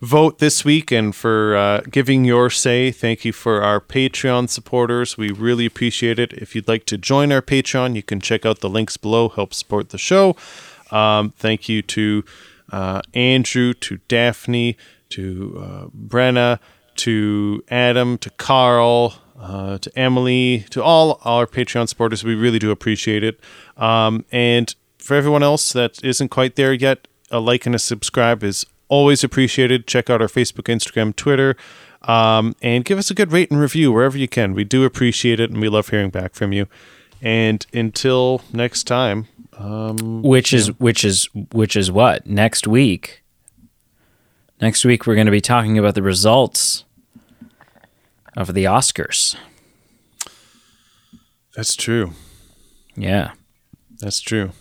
vote this week and for uh, giving your say. Thank you for our Patreon supporters. We really appreciate it. If you'd like to join our Patreon, you can check out the links below, help support the show. Um, thank you to uh, Andrew, to Daphne, to uh, Brenna, to Adam, to Carl, uh, to Emily, to all our Patreon supporters. We really do appreciate it. Um, and for everyone else that isn't quite there yet, a like and a subscribe is always appreciated. Check out our Facebook, Instagram, Twitter, um, and give us a good rate and review wherever you can. We do appreciate it, and we love hearing back from you. And until next time, um, which is which is which is what next week. Next week we're going to be talking about the results of the Oscars. that's true. Yeah, That's true.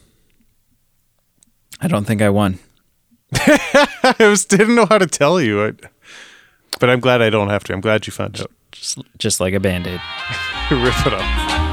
I don't think I won. I was didn't know how to tell you, I, but I'm glad I don't have to. I'm glad you found out. Just just like a band-aid. Rip it up.